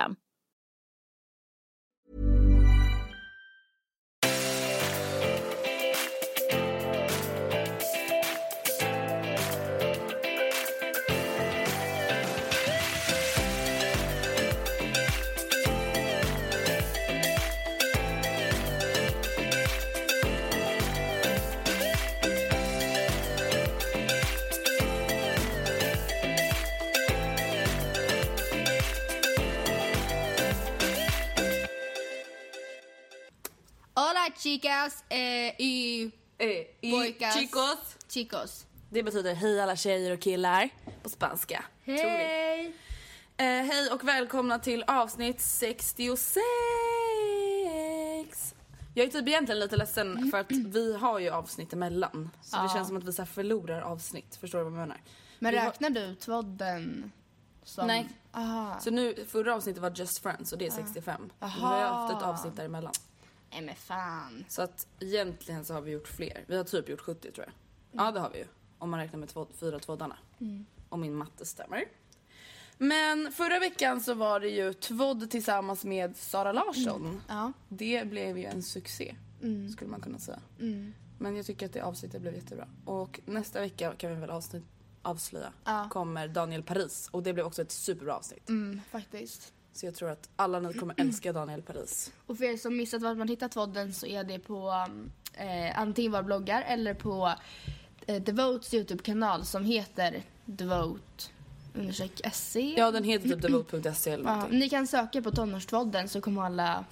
system. Chicas eh, y Eh, y pojkas. chicos. Chicos. Det betyder hej alla tjejer och killar på spanska. Hej! Eh, hej och välkomna till avsnitt 66. Jag är typ egentligen lite ledsen för att vi har ju avsnitt emellan. Så det känns som att vi så förlorar avsnitt. Förstår du vad jag menar? Men Vi har- räknar du tvodden som... Nej. Aha. Så nu, förra avsnittet var Just Friends och det är 65. Och Nu har jag haft ett avsnitt däremellan. Nej men fan. Så att egentligen så har vi gjort fler. Vi har typ gjort 70 tror jag. Ja det har vi ju. Om man räknar med två, fyra tvåddarna. Om min matte stämmer. Men förra veckan så var det ju Tvodd tillsammans med Sara Larsson. Ja. Det blev ju en succé skulle man kunna säga. Men jag tycker att det avsnittet blev jättebra. Och nästa vecka kan vi väl avsnitt, avslöja Ja. kommer Daniel Paris och det blev också ett superbra avsnitt. Mm, faktiskt. Så jag tror att alla ni kommer älska Daniel Paris. Och för er som missat vart man hittar tvodden så är det på um, eh, antingen våra bloggar eller på eh, Devotes Youtube-kanal som heter Devote understreck SE. Ja den heter typ devote.se eller Ja, någonting. ni kan söka på tonårstvodden så kommer alla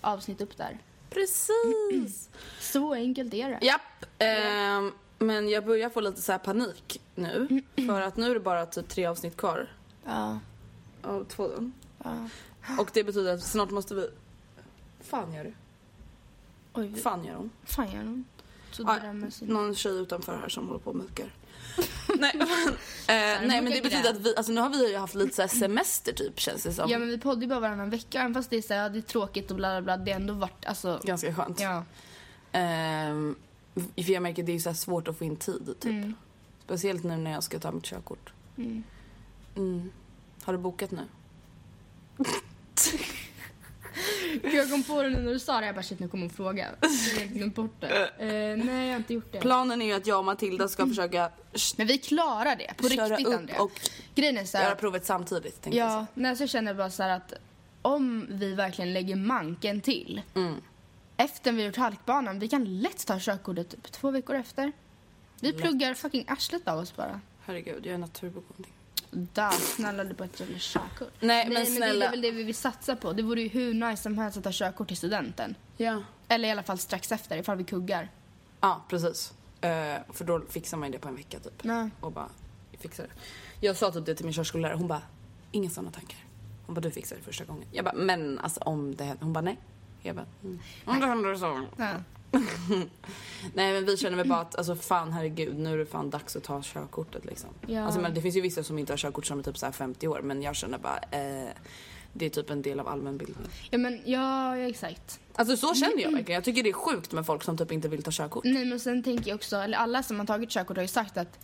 avsnitt upp där. Precis! Så enkelt är det. Japp. Ehm, men jag börjar få lite så här panik nu. För att nu är det bara typ tre avsnitt kvar Ja. av två. Ja. Och det betyder att snart måste vi... fan gör du? Oj, fan gör hon? fan gör hon? Så det där med sin... någon tjej utanför här som håller på och muckar. nej, men, eh, nej men det betyder att vi, alltså nu har vi ju haft lite så här semester typ känns det som. Ja men vi poddar ju bara varannan vecka även fast det är så här, ja, det är tråkigt och bla bla bla. Det har ändå varit alltså... Ganska skönt. Ja. Ehm, för jag märker att det är så här svårt att få in tid typ. Mm. Speciellt nu när jag ska ta mitt körkort. Mm. Har du bokat nu? Jag kom på det nu när du sa det, jag bara shit nu kommer hon fråga. Jag glömt bort det. Eh, nej jag har inte gjort det. Planen är ju att jag och Matilda ska försöka Men vi klarar det, på köra riktigt upp Andrea. och Grejen är så göra här, provet samtidigt. tänkte jag Ja, nej, så känner jag bara så här att om vi verkligen lägger manken till Mm. efter vi gjort halkbanan, vi kan lätt ta körkortet typ två veckor efter. Vi pluggar fucking arslet av oss bara. Herregud, jag är naturbegåvning. Där, snälla du på ett jävla körkort. Nej, men det snälla. är väl det vi vill satsa på. Det vore ju hur nice som helst att ta körkort till studenten. Ja. Eller i alla fall strax efter ifall vi kuggar. Ja, precis. Eh, för då fixar man ju det på en vecka typ. Nej. Och bara fixar det. Jag sa typ det till min körskollärare, hon bara, inga sådana tankar. Hon bara, du fixar det första gången. Jag bara, men alltså om det händer. Hon bara, nej. Jag bara, mm. Om det händer så. Ja. Nej men vi känner väl bara att alltså fan herregud nu är det fan dags att ta körkortet liksom. Ja. Alltså men det finns ju vissa som inte har körkort som är typ så här 50 år men jag känner bara eh, det är typ en del av allmänbildningen. Ja men ja, ja exakt. Alltså så känner jag verkligen. Jag tycker det är sjukt med folk som typ inte vill ta körkort. Nej men sen tänker jag också, eller alla som har tagit körkort har ju sagt att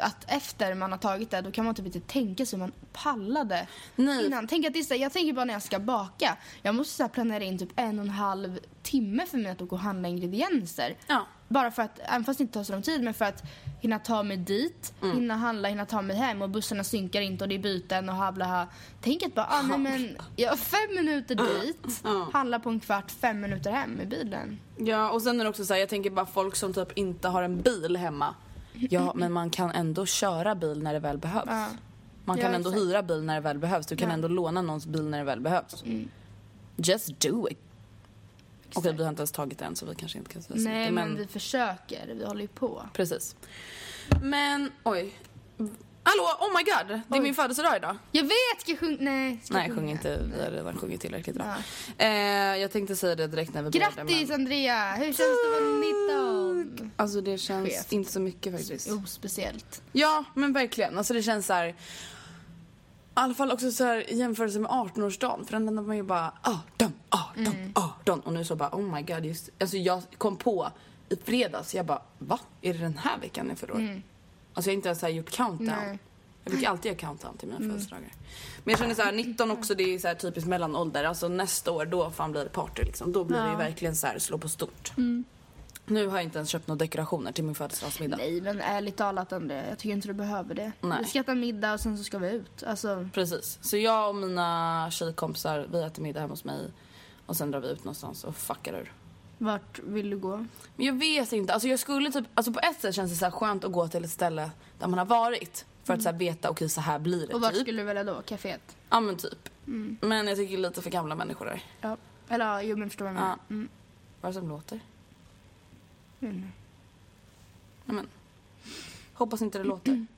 att efter man har tagit det då kan man typ inte tänka sig hur man pallade Nej. innan. Tänk att det är så, jag tänker bara när jag ska baka. Jag måste så planera in typ en och en halv timme för mig att åka och handla ingredienser. Ja. Bara för att, även fast det inte tar så lång tid, men för att hinna ta mig dit, Mm. hinna handla, hinna ta mig hem och bussarna synkar inte och det är byten och habla ha. Tänk att bara, ah, nej men, ja, fem minuter dit, handla på en kvart, fem minuter hem med bilen. Ja och sen är det också så här, jag tänker bara folk som typ inte har en bil hemma. Ja men man kan ändå köra bil när det väl behövs. Ja. Man kan Ja, ändå exakt. hyra bil när det väl behövs. Du kan Ja. ändå låna någons bil när det väl behövs. Just do it. Okej vi har inte ens tagit det än så vi kanske inte kan säga så Nej mycket, men vi försöker, vi håller ju på. Precis. Men oj. Hallå, oh my god! Det är Oj. min födelsedag idag. Jag vet, ska jag sjunga? Nej, ska jag Nej, sjung inte. Vi har redan sjungit tillräckligt bra. Eh, jag tänkte säga det direkt när vi började. Grattis Men, Andrea! Hur känns det att vara 19? alltså det känns Skevt. inte så mycket faktiskt. Jo, speciellt. Ja, men verkligen. Alltså det känns så här. I alla fall också så här i jämförelse med 18-årsdagen. För den var man ju bara 18, 18, Mm. 18. Och nu så bara oh my god. Just, alltså jag kom på i fredags. Jag bara va? Är det den här veckan jag fyller år? Alltså jag har inte ens så gjort countdown. Mm. Nej. Jag fick alltid göra countdown till mina födelsedagar. Men jag känner så här 19 också det är så här typiskt mellanålder. Alltså nästa år då fan blir det party liksom. Då blir det ju verkligen så här slå på stort. Nu har jag inte ens köpt några dekorationer till min födelsedagsmiddag. Nej, men ärligt talat Andrea, jag tycker inte du behöver det. Nej. Vi ska äta middag och sen så ska vi ut. Alltså, Precis. Så jag och mina tjejkompisar, vi äter middag hemma hos mig. Och sen drar vi ut någonstans och fuckar ur. Vart vill du gå? Men jag vet inte. Alltså jag skulle typ, alltså på ett sätt känns det så skönt att gå till ett ställe där man har varit. För att så här veta, okej så här blir det Och vart typ. skulle du välja då? Caféet? Ja men typ. Men jag tycker lite för gamla människor där. Ja. Eller jo men förstår vad jag menar. Ja. Mm. Vad är det som låter? Mm. Ja, men. Hoppas inte det låter.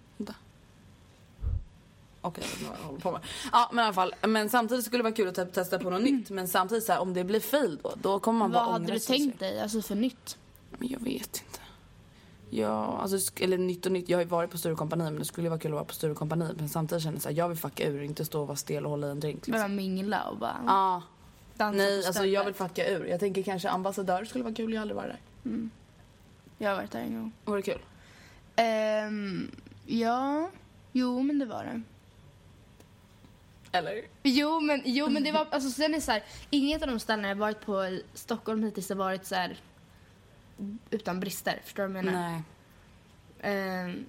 Okej, okay, jag håller på med. Ja, men i alla fall. Men samtidigt skulle det vara kul att te- testa på något nytt. Men samtidigt så här, om det blir fail då, då kommer man Vad bara hade ångra du sig. tänkt dig? Alltså för nytt? Men jag vet inte. Ja, alltså, eller nytt och nytt. Jag har ju varit på Sturecompagni men det skulle vara kul att vara på Sturecompagni. Men samtidigt känner jag så här, jag vill fucka ur, inte stå och vara stel och hålla i en drink. Liksom. Bara mingla och bara Ja, dansa nej alltså jag vill fucka ur. Jag tänker kanske ambassadör skulle vara kul, jag har aldrig varit där. Jag har varit där en gång. Var det kul? Ehm, ja, jo men det var det. Eller? Jo men, jo, men det var, alltså sen är så här, inget av de ställena jag varit på i Stockholm hittills har varit så här utan brister. Förstår du vad jag menar? Nej. Ehm,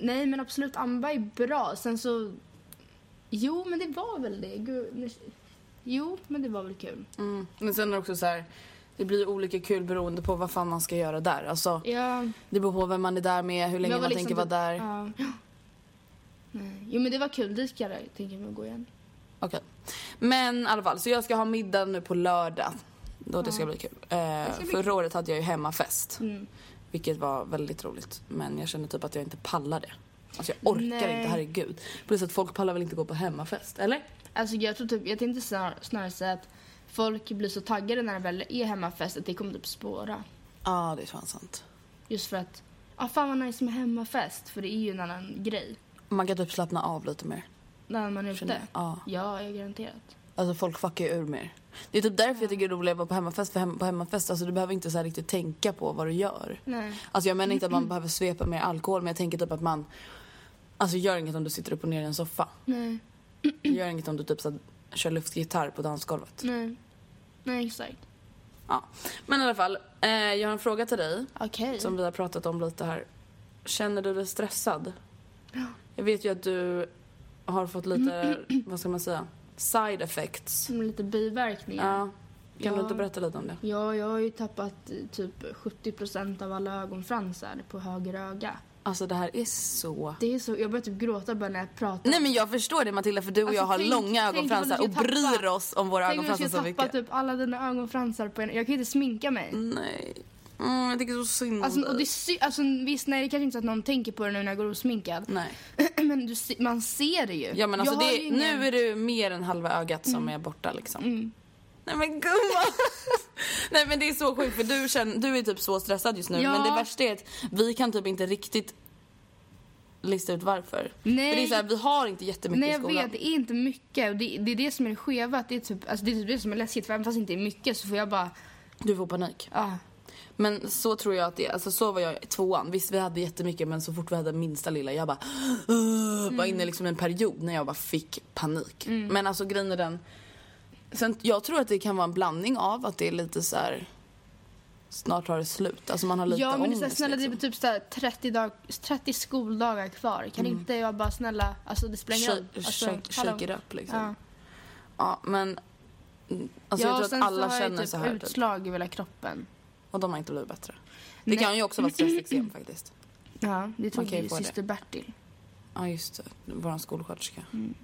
nej men absolut, Amba är bra. Sen så, jo men det var väl det. Gud, nu- jo men det var väl kul. Mm. Men sen är det också så här, det blir olika kul beroende på vad fan man ska göra där. Alltså, Ja, det beror på vem man är där med, hur länge man var tänker liksom vara typ- där. Ja. Nej. Jo men det var kul, dit ska jag tänka mig att gå igen. Okej. Men i alla fall, så jag ska ha middag nu på lördag. Då det ska bli kul. Eh, förra året hade jag ju hemmafest. Mm. Vilket var väldigt roligt. Men jag känner typ att jag inte pallar det. Alltså jag orkar Nej. inte, herregud. Plus att folk pallar väl inte gå på hemmafest, eller? Alltså jag tror typ, jag tänkte snar, snarare säga att folk blir så taggade när det väl är hemmafest att det kommer typ spåra. Ja, det är fan sant. Just för att, ah fan vad nice med hemmafest, för det är ju en annan grej. Man kan typ slappna av lite mer. När man är ute. Ja. Ja, jag garanterat. Alltså folk fuckar ju ur mer. Det är typ därför jag tycker det är roligt att vara på hemmafest. För hem, på hemmafest, alltså du behöver inte så riktigt tänka på vad du gör. Nej. Alltså jag menar inte att man behöver svepa mer alkohol men jag tänker typ att man Alltså gör inget om du sitter upp och ner i en soffa. Nej. Gör inget om du typ så här, kör luftgitarr på dansgolvet. Nej. Nej, exakt. Ja. Men i alla fall, eh, jag har en fråga till dig Okej. som vi har pratat om lite här. Känner du dig stressad? Jag vet ju att du har fått lite, vad ska man säga, side effects. Som lite biverkningar. Ja. Kan du Ja. inte berätta lite om det? Ja, jag har ju tappat eh, typ 70% av alla ögonfransar på höger öga. Alltså det här är så... Det är så, jag börjar typ gråta bara när jag pratar. Nej men jag förstår det Matilda för du och Alltså, jag har tänk- långa ögonfransar och du tappa- bryr oss om våra Tänk om jag ögonfransar så tappa mycket. typ alla dina ögonfransar på en... Jag kan inte sminka mig. Nej. Mm, jag tycker så synd Alltså, och det är sy- alltså, visst, nej, det kanske inte så att någon tänker på det nu när jag går osminkad. Nej. men du, man ser det ju. Ja men alltså Jag det, ju ingen- Mm. nu är det mer än halva ögat som är borta liksom. Nej men gumman! Nej men det är så sjukt för du, känner, du är typ så stressad just nu Ja. men det värsta är att vi kan typ inte riktigt lista ut varför. Nej. För det är så här, vi har inte jättemycket Nej i jag skolan. vet, det är inte mycket. Och det, det är det som är det skeva. Det, är typ, alltså det är typ det som är läskigt. För även fast det inte är mycket så får jag bara... Du får panik. Ah, Men så tror jag att det är. Alltså så var jag i tvåan. Visst vi hade jättemycket men så fort vi hade minsta lilla jag bara "Ugh", var inne liksom i en period när jag bara fick panik. Men alltså grejen är den. Sen, jag tror att det kan vara en blandning av att det är lite så här. Snart tar det slut. Alltså man har lite ja men det är så här, snälla det är liksom. typ så här 30, dag, 30 skoldagar kvar. Kan inte jag bara snälla, alltså det spelar ingen roll. Alltså, shake, shake it up liksom. Ja. Ja, men mm, alltså ja, jag tror sen att alla så har känner jag typ så här. Typ. utslag i hela kroppen. Och de har inte blivit bättre. Det Nej. kan ju också vara stressexem faktiskt. Ja, det tog ju få det. syster Bertil. Ja just det, våran skolsköterska. Mm.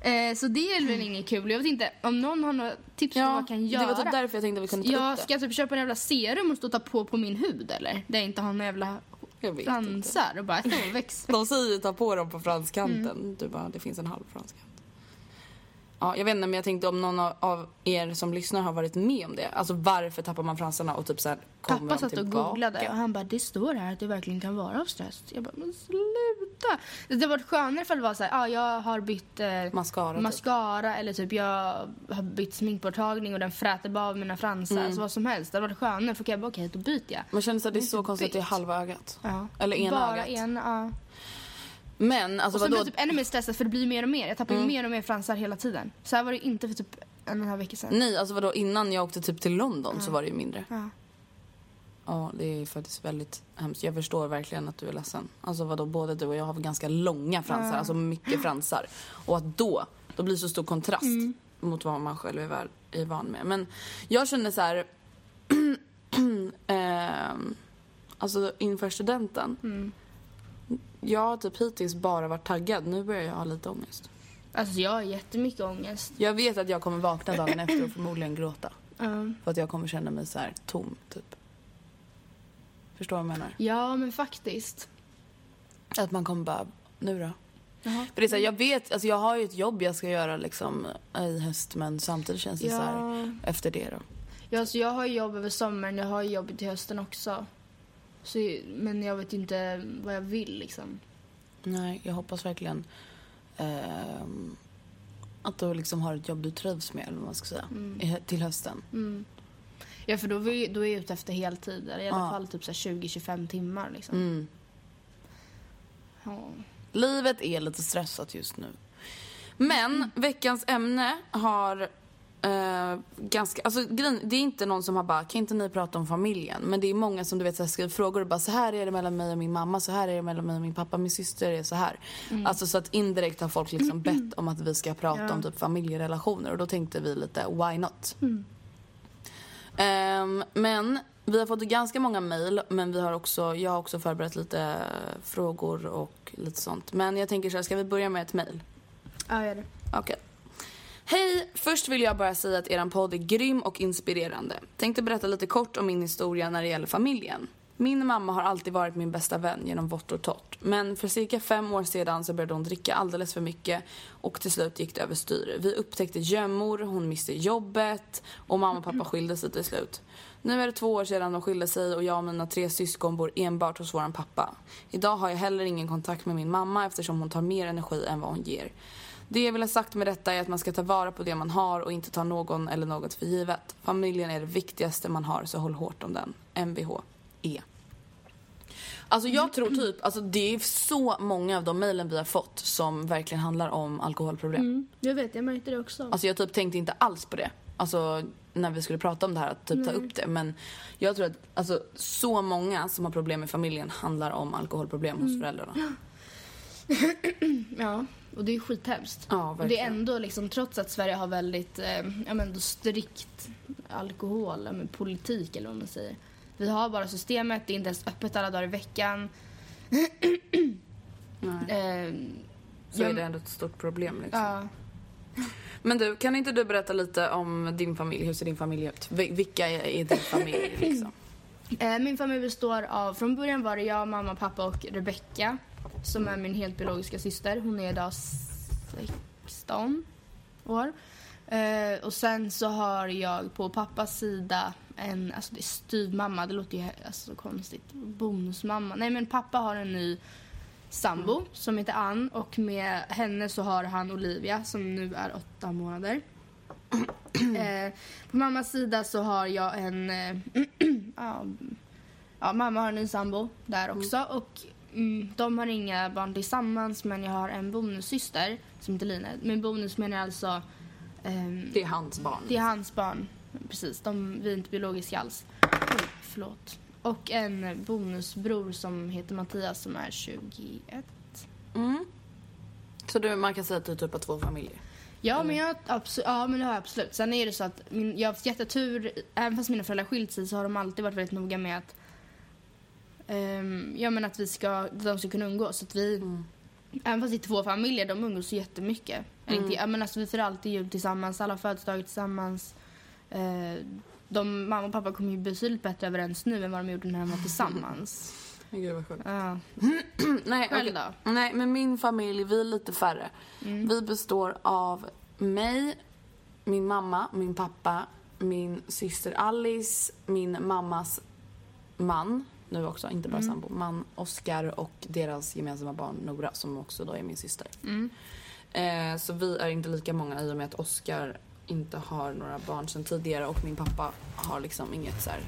Eh, så det är väl inget kul. Jag vet inte om någon har några tips på vad jag kan det göra. var typ därför jag tänkte att vi kunde ta jag upp det. ska jag typ köpa en jävla serum och stå och ta på på min hud eller? Där jag inte har några jävla vet inte. fransar och bara "Åh, väx. De säger ju ta på dem på franskanten. Mm. Du bara, det finns en halv franskant. Ja, jag vet inte men jag tänkte om någon av- er som lyssnar har varit med om det. Alltså varför tappar man fransarna och typ så här kommer Pappa satt och googlade och han bara det står här att det verkligen kan vara av stress. Jag bara men sluta. Det hade varit skönare ifall det var såhär, ja jag har bytt eh, Mascara, typ. mascara eller typ jag har bytt sminkborttagning och den fräter bara av mina fransar. Mm. Alltså vad som helst. Det hade varit skönare för jag bara okej då byter jag. Man känner att det är så inte konstigt att det är halva ögat. Ja. Eller ena Bara ögat. ena, ja. Men alltså Och sen blir vadå? jag typ ännu mer stressad för det blir mer och mer. Jag tappar ju Mm. mer och mer fransar hela tiden. Så här var det inte för typ en och en halv vecka sedan. Nej, alltså vadå innan jag åkte typ till London så var det ju mindre. Ja. Ja, det är faktiskt väldigt hemskt. Jag förstår verkligen att du är ledsen. Alltså vadå, både du och jag har ganska långa fransar, alltså mycket fransar. Och att då, då blir det så stor kontrast Mm. mot vad man själv är, väl, är van med. Men jag känner så här, ehm, alltså inför studenten. Mm. Jag har typ hittills bara varit taggad, nu börjar jag ha lite ångest. Alltså jag har jättemycket ångest. Jag vet att jag kommer vakna dagen efter och förmodligen gråta. Ja. För att jag kommer känna mig så här tom, typ. Förstår du vad jag menar? Ja men faktiskt. Att man kommer bara, nu då? Jaha. För det är så här, jag vet, alltså jag har ju ett jobb jag ska göra liksom i höst men samtidigt känns det Ja. så här, efter det då. Ja, alltså jag har jobb över sommaren, jag har jobb till hösten också. Så, men jag vet inte vad jag vill liksom. Nej, jag hoppas verkligen ehm, att du liksom har ett jobb du trivs med eller vad man ska säga, hö- till hösten. Mm. Ja för då är, vi, då är jag ute efter heltid, eller i alla Ja. fall typ så här 20-25 timmar liksom. Mm. Ja. Livet är lite stressat just nu. Men veckans ämne har eh, ganska, alltså det är inte någon som har bara, kan inte ni prata om familjen? Men det är många som du vet så här, skriver frågor och bara så här är det mellan mig och min mamma, så här är det mellan mig och min pappa, min syster är så här. Alltså så att indirekt har folk liksom bett om att vi ska prata Ja. om typ familjerelationer och då tänkte vi lite, why not? Ehm, men vi har fått ganska många mejl, men vi har också, jag har också förberett lite frågor och lite sånt. Men jag tänker så här, ska vi börja med ett mejl? Ja, gör det. Okej. Hej! Först vill jag bara säga att eran podd är grym och inspirerande. Tänkte berätta lite kort om min historia när det gäller familjen. Min mamma har alltid varit min bästa vän genom vått och torrt. Men för cirka fem år sedan så började hon dricka alldeles för mycket och till slut gick det överstyr. Vi upptäckte gömmor, hon miste jobbet och mamma och pappa skilde sig till slut. Nu är det två år sedan de skilde sig och jag och mina tre syskon bor enbart hos våran pappa. Idag har jag heller ingen kontakt med min mamma eftersom hon tar mer energi än vad hon ger. Det jag vill ha sagt med detta är att man ska ta vara på det man har och inte ta någon eller något för givet. Familjen är det viktigaste man har så håll hårt om den. Mvh. E. Alltså jag tror typ, alltså det är så många av de mejlen vi har fått som verkligen handlar om alkoholproblem. Mm, jag vet, jag märkte det också. Alltså jag typ tänkte inte alls på det. Alltså när vi skulle prata om det här, att typ ta upp det. Men jag tror att alltså, så många som har problem i familjen handlar om alkoholproblem hos föräldrarna. Ja, och det är skithemskt. Ja, och det är ändå liksom, trots att Sverige har väldigt eh, ja, men strikt alkohol, ja, men politik eller vad man säger. Vi har bara systemet, det är inte ens öppet alla dagar i veckan. Eh, Så ja, är det ändå ett stort problem liksom. ja. Men du, kan inte du berätta lite om din familj? Hur ser din familj ut? Vi- Vilka är din familj liksom? Eh, Min familj består av, från början var det jag, mamma, pappa och Rebecca som Mm. är min helt biologiska syster. Hon är idag 16 år. Eh, och sen så har jag på pappas sida en, alltså det är styvmamma, det låter ju alltså, så konstigt. Bonusmamma. Nej men pappa har en ny sambo som heter Ann och med henne så har han Olivia som nu är åtta månader. eh, på mammas sida så har jag en, eh, ja, ja, mamma har en ny sambo där också och mm, de har inga barn tillsammans men jag har en bonussyster som heter Line. Med bonus menar jag alltså ehm, Det är hans barn. det är hans barn. Precis, de, vi är inte biologiska alls. Oj, förlåt. Och en bonusbror som heter Mattias som är 21. Mm. Så du, man kan säga att du typ har två familjer? Ja, men jag, abso- ja, men det har jag absolut. Sen är det så att min, jag har haft jättetur. Även fast mina föräldrar skilt sig så har de alltid varit väldigt noga med att um, ja, men att vi ska, de ska kunna umgås. Att vi, Även fast det är två familjer, de umgås jättemycket. Eller inte, ja, men alltså, vi firar alltid jul tillsammans, alla födelsedagar tillsammans. Eh, de, mamma och pappa kommer ju betydligt bättre överens nu än vad de gjorde när de var tillsammans. Gud vad. Ja. Nej, Själv okej. då? Nej, men min familj, vi är lite färre. Vi består av mig, min mamma, min pappa, min syster Alice, min mammas man, nu också, inte bara sambo, man Oscar och deras gemensamma barn Nora som också då är min syster. Eh, så vi är inte lika många i och med att Oscar inte har några barn sedan tidigare och min pappa har liksom inget så här,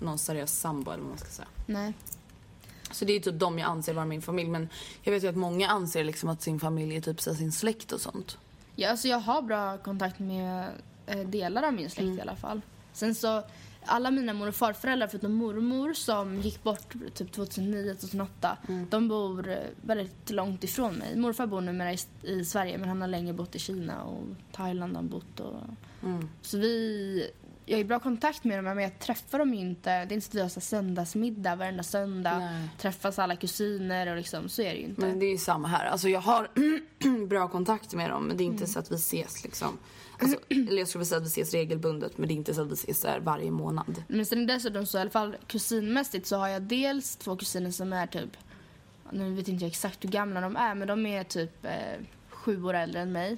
någon seriös sambo eller vad man ska säga. Nej. Så det är typ de jag anser vara min familj. Men jag vet ju att många anser liksom att sin familj är typ så sin släkt och sånt. Ja, alltså jag har bra kontakt med eh, delar av min släkt i alla fall. Sen så, alla mina mor och farföräldrar förutom mormor som gick bort typ 2009-2008, de bor eh, väldigt långt ifrån mig. Morfar bor numera i, i Sverige men han har länge bott i Kina och Thailand har han bott. Och, Så vi, jag har bra kontakt med dem men jag träffar dem ju inte. Det är inte så att vi har så söndagsmiddag varenda söndag. Nej. Träffas alla kusiner och liksom, så är det ju inte. Men det är ju samma här. Alltså jag har bra kontakt med dem men det är inte så att vi ses liksom. Alltså, eller jag skulle säga att vi ses regelbundet men det är inte så att vi ses här varje månad. Men sen dessutom så i alla fall kusinmässigt så har jag dels två kusiner som är typ, nu vet inte jag exakt hur gamla de är men de är typ eh, sju år äldre än mig.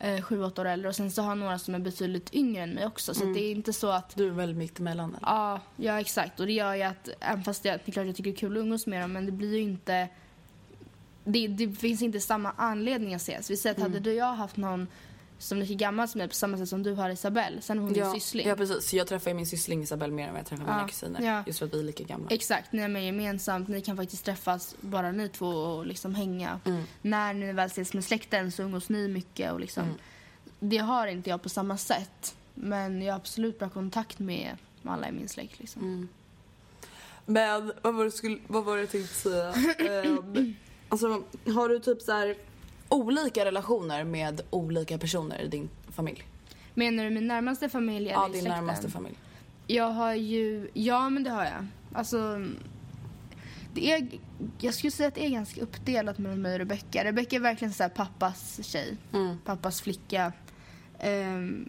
Eh, sju, åtta år äldre och sen så har jag några som är betydligt yngre än mig också så att det är inte så att Du är väl mitt emellan eller? Ja, ja exakt. Och det gör ju att, även fast jag, det är klart jag tycker det är kul att umgås med dem, men det blir ju inte... Det, det finns inte samma anledning att ses. Vi säger att hade du och jag haft någon som lika gammal som mig på samma sätt som du har Isabelle, sen är hon din Ja, syssling. ja precis. Så jag träffar ju min syssling Isabelle mer än vad jag träffar mina Ja, kusiner. ja. Just för att vi är lika gamla. Exakt, ni är med gemensamt. Ni kan faktiskt träffas, bara ni två, och liksom hänga. Mm. När ni väl ses med släkten så umgås ni mycket. Och liksom, Mm. Det har inte jag på samma sätt. Men jag har absolut bra kontakt med alla i min släkt. Liksom. Mm. Men vad var det, skulle, vad var det jag tänkte säga? Ehm, alltså, har du typ så här olika relationer med olika personer i din familj? Menar du min närmaste familj eller Ja, din släkten? närmaste familj. Jag har ju... Ja, men det har jag. Alltså... Det är, jag skulle säga att det är ganska uppdelat mellan mig och Rebecca. Rebecca är verkligen så pappas tjej. Mm. Pappas flicka. Ehm,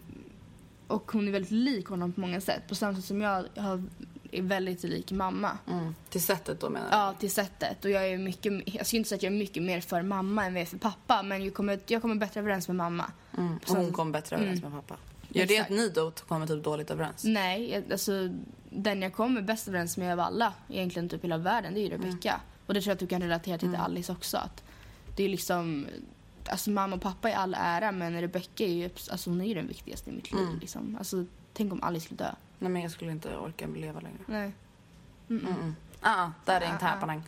och hon är väldigt lik honom på många sätt. På samma sätt som jag har, är väldigt lik mamma. Mm. Till sättet då menar jag. Ja, till sättet. Och jag är mycket, jag skulle inte säga att jag är mycket mer för mamma än vad jag är för pappa. Men jag kommer, jag kommer bättre överens med mamma. Mm. Och hon kom bättre överens med pappa. Gör det att ni då kommer typ dåligt överens? Nej, jag- alltså den jag kommer bäst överens med av alla, egentligen typ hela världen, det är ju Rebecca. Och det tror jag att du kan relatera till, till Alice också. Att det är liksom, alltså mamma och pappa är all ära men Rebecca är ju, alltså hon är ju den viktigaste i mitt liv liksom. Alltså tänk om Alice skulle dö. Nej men jag skulle inte orka leva längre. Nej. Ah, that ain't happening.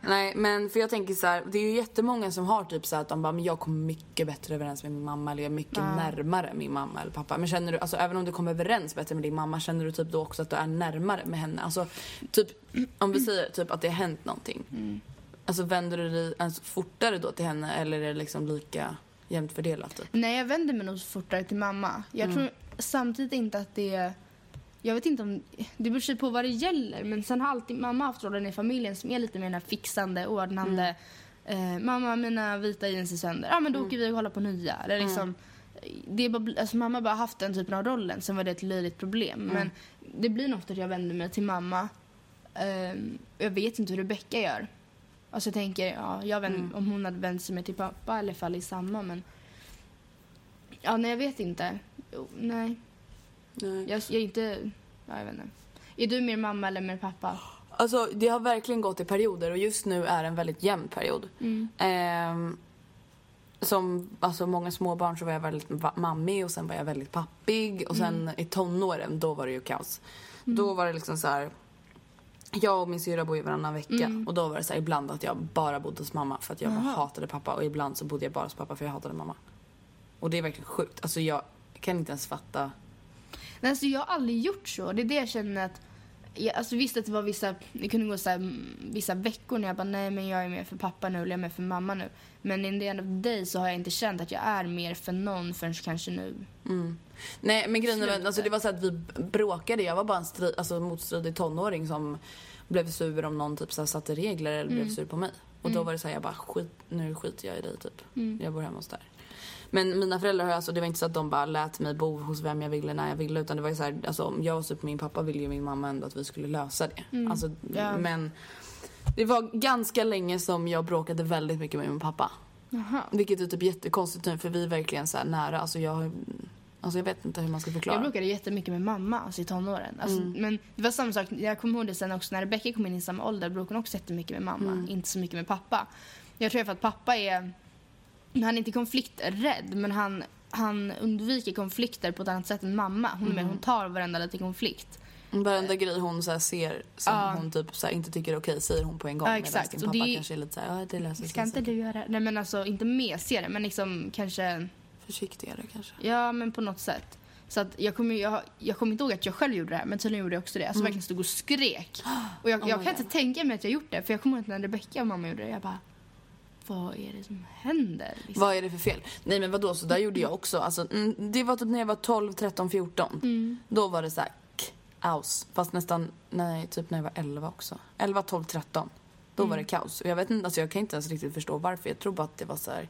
Nej men för jag tänker så här, det är ju jättemånga som har typ så här att de bara, men jag kommer mycket bättre överens med min mamma eller jag är mycket närmare min mamma eller pappa. Men känner du, alltså även om du kommer överens bättre med din mamma, känner du typ då också att du är närmare med henne? Alltså typ, om vi säger typ att det har hänt någonting. Alltså vänder du dig alltså, fortare då till henne eller är det liksom lika jämnt fördelat typ? Nej, jag vänder mig nog fortare till mamma. Jag tror samtidigt inte att det är... Jag vet inte om... Det beror sig på vad det gäller. Men sen har alltid mamma haft rollen i familjen som är lite mer den här fixande, ordnande. Eh, mamma, mina vita jeans är sönder. Ja, men då åker vi och kollar på nya. Eller liksom, det är bara, alltså, mamma har bara haft den typen av rollen. Sen var det ett löjligt problem. Men det blir nog ofta att jag vänder mig till mamma. Ehm, jag vet inte hur Rebecca gör. Alltså jag tänker, ja, jag vänder, om hon hade vänt sig till pappa eller ifall det är samma. Men Ja, nej jag vet inte. Jo, nej. Nej. Jag, jag är inte... Ja, jag vet inte. Är du mer mamma eller mer pappa? Alltså det har verkligen gått i perioder och just nu är en väldigt jämn period. Ehm, som alltså många småbarn så var jag väldigt mammig och sen var jag väldigt pappig och sen i tonåren då var det ju kaos. Då var det liksom så här. Jag och min syrra bor ju varannan vecka och då var det så här, ibland att jag bara bodde hos mamma för att jag hatade pappa och ibland så bodde jag bara hos pappa för jag hatade mamma. Och det är verkligen sjukt. Alltså jag kan inte ens fatta. Nej, alltså jag har aldrig gjort så. Det är det jag känner att... Jag, alltså visst att det var vissa, det kunde gå så här, mm, vissa veckor när jag bara nej men jag är mer för pappa nu eller jag är mer för mamma nu. Men in the end of the day så har jag inte känt att jag är mer för någon förrän kanske nu. Nej men grejen är alltså det var så att vi bråkade. Jag var bara en stri, alltså, motstridig tonåring som blev sur om någon typ så här, satte regler eller blev sur på mig. Och då var det så här, jag bara skit, nu skiter jag i dig typ. Jag bor hemma hos dig. Men mina föräldrar har alltså, det var inte så att de bara lät mig bo hos vem jag ville när jag ville utan det var ju så här, alltså om jag var min pappa ville ju min mamma ändå att vi skulle lösa det. Alltså, Ja. men det var ganska länge som jag bråkade väldigt mycket med min pappa. Vilket är typ jättekonstigt nu för vi är verkligen så nära. Alltså jag, alltså jag vet inte hur man ska förklara. Jag bråkade jättemycket med mamma alltså i tonåren. Alltså, Men det var samma sak, jag kommer ihåg det sen också när Rebecca kom in i samma ålder bråkade hon också jättemycket med mamma. Inte så mycket med pappa. Jag tror för att pappa är, han är inte konflikträdd men han, han undviker konflikter på ett annat sätt än mamma. Hon, är med, hon tar varenda liten konflikt. Varenda grej hon så ser som Ja. hon typ så inte tycker är okej säger hon på en gång. Ja, Medan exakt. din Och pappa det- kanske är lite såhär, ja det löser sig. Ska inte säkert." du göra Nej men alltså inte med ser det men liksom kanske, Försiktigare kanske. ja men på något sätt. Så att jag kommer jag, jag kommer inte ihåg att jag själv gjorde det här men tydligen gjorde jag också det. Alltså verkligen stod och skrek. Och jag, Oh jag kan God. inte tänka mig att jag gjort det för jag kommer ihåg när Rebecca och mamma gjorde det jag bara vad är det som händer? Liksom. Vad är det för fel? Nej men vadå, så där gjorde jag också. Alltså, mm, det var typ när jag var 12, 13, 14. Mm. Då var det så här kaos. Fast nästan, nej typ när jag var 11 också. 11, 12, 13. Då var det Mm. kaos. Och jag vet inte, alltså jag kan inte ens riktigt förstå varför. Jag tror bara att det var så här.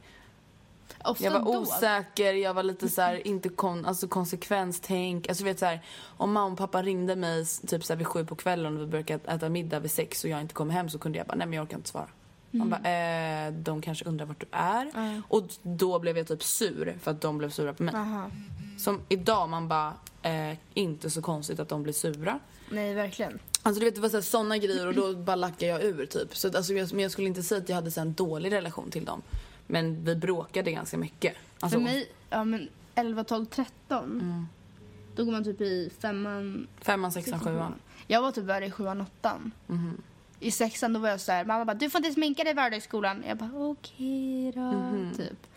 Ofta Jag var då. osäker, jag var lite så här, inte kon, alltså konsekvenstänk. Alltså vet så här, om mamma och pappa ringde mig typ så här vid sju på kvällen och vi brukade äta middag vid sex och jag inte kom hem så kunde jag bara, nej men jag orkar inte svara. Man bara, eh, de kanske undrar vart du är. Och då blev jag typ sur för att de blev sura på mig. Aha. Som idag man bara, eh, inte så konstigt att de blir sura. Nej verkligen. Alltså du vet det var så här, såna grejer och då bara lackade jag ur typ. Så att, alltså, jag, men jag skulle inte säga att jag hade så en dålig relation till dem. Men vi bråkade ganska mycket. Alltså, För mig, ja men 11, 12, 13. Mm. Då går man typ i femman, Femman, sexan, sjuan. Jag var typ där i sjuan, åttan. Mhm. I sexan då var jag så här, mamma bara du får inte sminka dig i skolan. Jag bara okej då, Mhm. typ.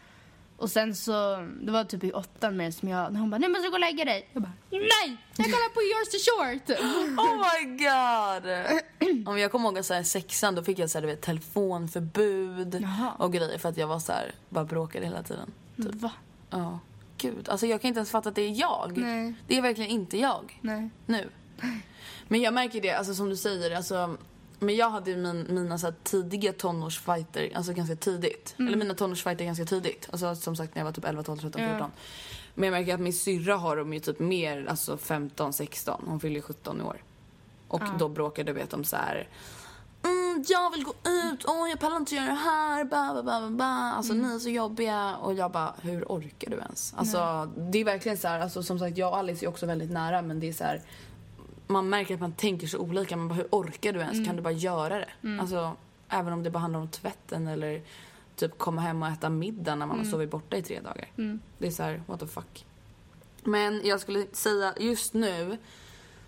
Och sen så, det var typ i åttan med som jag, när hon bara nu måste du gå och lägga dig. Jag bara nej, jag kollar på Yours to Short. Oh my god! Om jag kommer ihåg att så här, sexan då fick jag så här, du vet, telefonförbud Jaha. och grejer för att jag var så här, bara bråkade hela tiden. Typ. Va? Ja. Gud, alltså jag kan inte ens fatta att det är jag. Nej. Det är verkligen inte jag. Nej. Nu. Men jag märker det, alltså som du säger, alltså men jag hade ju min, mina så tidiga tonårsfighter alltså ganska tidigt. Eller mina tonårsfighter ganska tidigt. Alltså som sagt när jag var typ 11, 12, 13, 14. Men jag märker att min syrra har dem ju typ mer, alltså 15, 16. Hon fyller ju 17 i år. Och då bråkade vi om så här. Mm, jag vill gå ut, åh jag pallar inte göra det här, ba, ba, ba, ba, ba. Alltså ni är så jobbiga. Och jag bara, hur orkar du ens? Alltså det är verkligen så här, alltså som sagt jag och Alice är också väldigt nära men det är så här. Man märker att man tänker så olika. Man bara, hur orkar du ens? Kan du bara göra det? Alltså även om det bara handlar om tvätten eller typ komma hem och äta middag när man har sovit borta i tre dagar. Det är så här, what the fuck. Men jag skulle säga just nu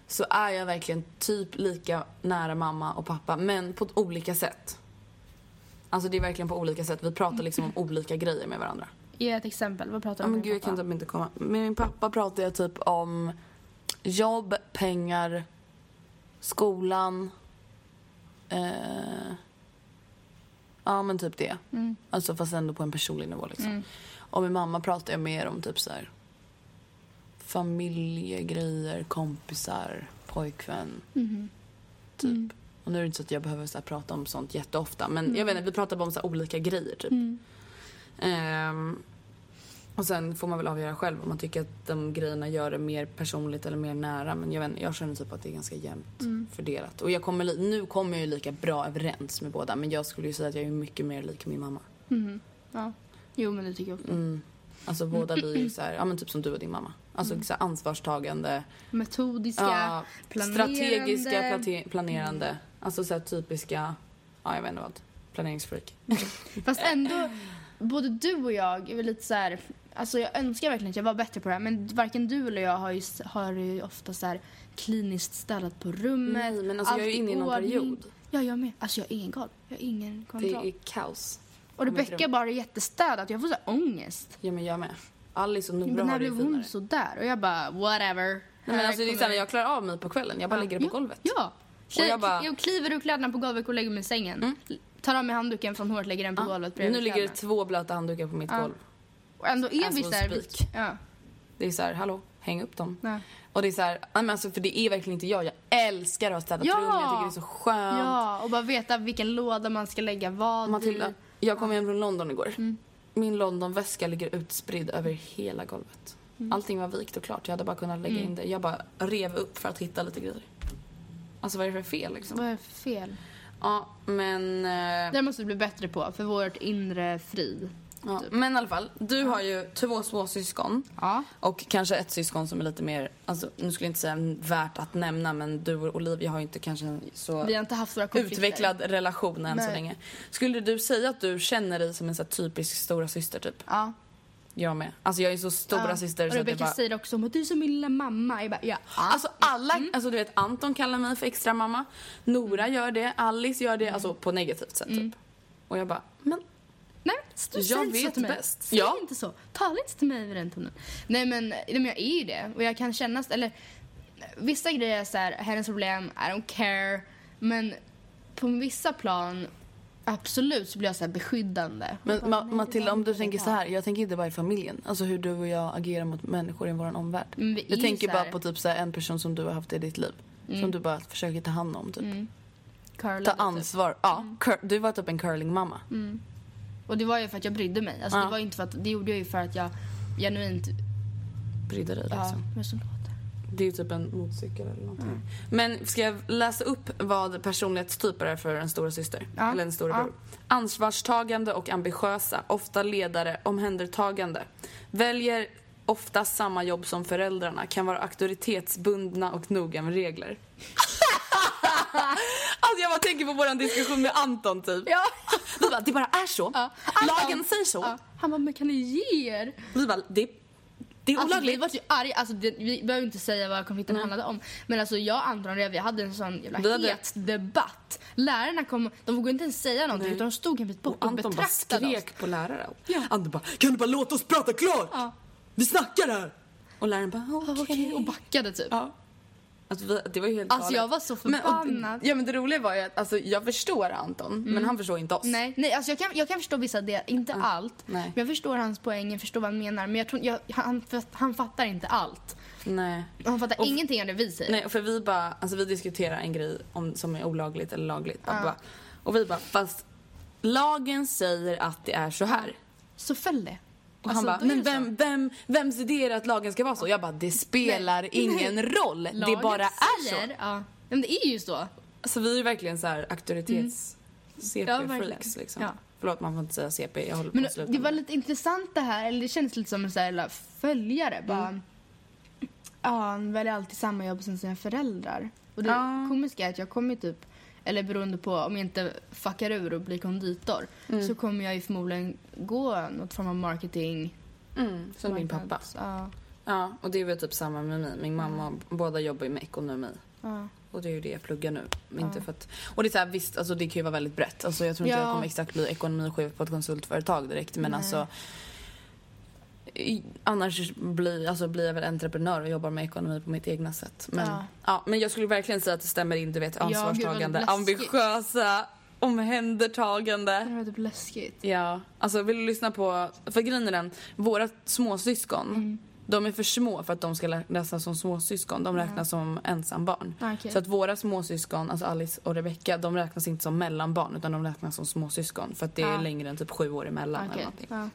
så är jag verkligen typ lika nära mamma och pappa men på olika sätt. Alltså det är verkligen på olika sätt. Vi pratar liksom om olika grejer med varandra. Ge ett exempel, vad pratar du om? men gud jag kan typ inte komma. Med min pappa pratar jag typ om jobb, pengar, skolan. Eh, ja men typ det. Mm. Alltså fast ändå på en personlig nivå liksom. Och med mamma pratar jag mer om typ så här familjegrejer, kompisar, pojkvän. Mhm. Typ. Mm. Och nu är det inte så att jag behöver så här, prata om sånt jätteofta. Men jag vet inte, vi pratar bara om så här, olika grejer typ. Mm. Och sen får man väl avgöra själv om man tycker att de grejerna gör det mer personligt eller mer nära. Men jag, vet, jag känner typ att det är ganska jämnt Mm. fördelat. Och jag kommer, nu kommer jag ju lika bra överens med båda. Men jag skulle ju säga att jag är mycket mer lik min mamma. Mhm. Ja. Jo men det tycker jag också. Mm. Alltså båda blir ju så här, ja men typ som du och din mamma. Alltså så här ansvarstagande, Metodiska, ja, planerande. strategiska, planerande. Alltså så här typiska, ja jag vet inte vad, planeringsfreak. Fast ändå, både du och jag är väl lite så här... Alltså jag önskar verkligen att jag var bättre på det här men varken du eller jag har ju, har ju ofta så här kliniskt städat på rummet. Nej, men alltså jag är i inne i någon ordning. period. Ja, jag med. Alltså jag har ingen koll. Jag har ingen Det kontroll. är kaos. Och rum. bara är jättestädat. Jag får så här ångest. Ja men jag med. Alice och Nora när har det blev ju hon finare. så där? Och jag bara, whatever. Nej, men Här alltså, det är så här, när jag klarar av mig på kvällen, jag bara lägger det på ja, golvet. Ja. Och jag bara- jag kliver ur kläderna på golvet och lägger mig i sängen. Tar av mig handduken från håret, lägger den på Ja. golvet bredvid Nu ligger det två blöta handdukar på mitt Ja. golv. Och ändå är As vi we så här... speak. Ja. Det är så här, hallå, häng upp dem. Nej. Och det är så här, nej, men alltså, för det är verkligen inte jag. Jag älskar att ha städat Ja! rum, jag tycker det är så skönt. ja, och bara veta vilken låda man ska lägga vad Matilda, i. jag kom hem från London igår. Mm. Min Londonväska ligger utspridd över hela golvet. Mm. Allting var vikt och klart. Jag hade bara kunnat lägga in det. Jag bara rev upp för att hitta lite grejer. Alltså vad är det för fel liksom? Vad är det för fel? Ja, men... eh, Det måste vi bli bättre på för vårt inre frid. Ja. Men i alla fall, du har ju två småsyskon. Ja. Och kanske ett syskon som är lite mer, alltså, nu skulle jag inte säga värt att nämna men du och Olivia har ju inte kanske en så Vi har inte haft konflikter. utvecklad relation än så Nej. länge. Skulle du säga att du känner dig som en så här typisk stora syster typ? Ja. Jag med. Alltså jag är så stora ja. syster Och så Rebecca bara... säger också att du är som min lilla mamma. Jag bara, ja. Alltså alla, Mm. alltså du vet Anton kallar mig för extra mamma. Nora gör det, Alice gör det, Mm. alltså på negativt sätt typ. Och jag bara, men Nej, du Jag vet till mig. bäst. Säg Ja. inte så. Tala inte till mig över den tonen. Nej men, men jag är ju det. Och jag kan känna, eller vissa grejer är så här, hennes problem, I don't care. Men på vissa plan, absolut så blir jag så här beskyddande. Men bara, Ma- Matilda, om du tänker så här. jag tänker inte bara i familjen. Alltså hur du och jag agerar mot människor i vår omvärld. Jag tänker Mm. bara på typ så här, en person som du har haft i ditt liv. Som du bara försöker ta hand om typ. Curlade, Ta typ. ansvar. Ja, cur- du var typ en curlingmamma. Och det var ju för att jag brydde mig. Alltså, Ja. det, var inte för att, det gjorde jag ju för att jag genuint... Brydde dig Ja, liksom. låter Det är ju typ en motorcykel eller någonting. Men ska jag läsa upp vad personlighetstyper är för en stora syster? Ja. Eller en stora Ja. bror? Ansvarstagande och ambitiösa, ofta ledare, omhändertagande. Väljer ofta samma jobb som föräldrarna, kan vara auktoritetsbundna och noga med regler. alltså jag bara tänker på vår diskussion med Anton typ. Ja. Vi bara, det bara är så. Ja. Lagen säger så. Ja. Han bara, men kan ni ge er? Vi bara, det, det är Alltså, vi olagligt. var ju arga, alltså, det, vi behöver inte säga vad konflikten handlade om. Men alltså jag och Anton vi hade en sån jävla Vi hade- het debatt. Lärarna kom, de vågade inte ens säga någonting Nej. utan de stod en bit bort och, Anton bara betraktade oss. skrek på läraren. Ja. Anton bara, kan du bara låta oss prata klart? Ja. Vi snackar här! Och läraren bara, okej. Okej, Och backade typ. Ja. Alltså, vi, det var ju helt Alltså, galet. jag var så förbannad. ja men det roliga var ju att alltså, jag förstår Anton, men han förstår inte oss. Nej, nej alltså jag, kan, jag kan förstå vissa delar, inte allt. nej. Men jag förstår hans poäng, jag förstår vad han menar. Men jag tror, jag, han, han fattar inte allt. Nej. Han fattar Och- ingenting av det vi säger. Nej, för vi bara, alltså vi diskuterar en grej om, som är olagligt eller lagligt. Bara, och vi bara, fast lagen säger att det är så här. Så följ det. Och Alltså, han bara, men det så. vem, vem, vems idé är det att lagen ska vara så? Jag bara, det spelar Nej, ingen nej. roll. det Lagen bara är säger, så. Ja. Men det är ju så. Alltså vi är ju verkligen så här auktoritets Ja, CP-freaks verkligen. liksom. Ja. Förlåt man får inte säga CP, jag håller på Men att sluta det var med lite intressant det här, eller det kändes lite som en sån här följare. Bara, Mm. ja, han väljer alltid samma jobb som sina föräldrar. Och det Ja. komiska är att jag kommer typ, eller beroende på om jag inte fuckar ur och blir konditor, Mm. så kommer jag ju förmodligen gå något form av marketing. Mm, som din pappa. Ja, Ja, och det är väl typ samma med mig. Min mamma, båda jobbar ju med ekonomi. ja. Och det är ju det jag pluggar nu. Inte för att, och det är så här, visst, alltså det kan ju vara väldigt brett. Alltså jag tror inte Ja. jag kommer exakt bli ekonomichef på ett konsultföretag direkt. Men alltså i, annars blir, alltså blir jag väl entreprenör och jobbar med ekonomi på mitt egna sätt. Men, ja. Ja. men jag skulle verkligen säga att det stämmer in. Du vet, ansvarstagande, läskigt. ambitiösa, omhändertagande. Det var typ läskigt. Ja, alltså vill du lyssna på... För grejen är den, våra småsyskon, Mm. de är för små för att de ska räknas som småsyskon. De räknas som ensambarn. Ah, okej. Så att våra småsyskon, alltså Alice och Rebecca, de räknas inte som mellanbarn utan de räknas som småsyskon. För att det är Ah. längre än typ sju år emellan eller Okej. någonting. Ja.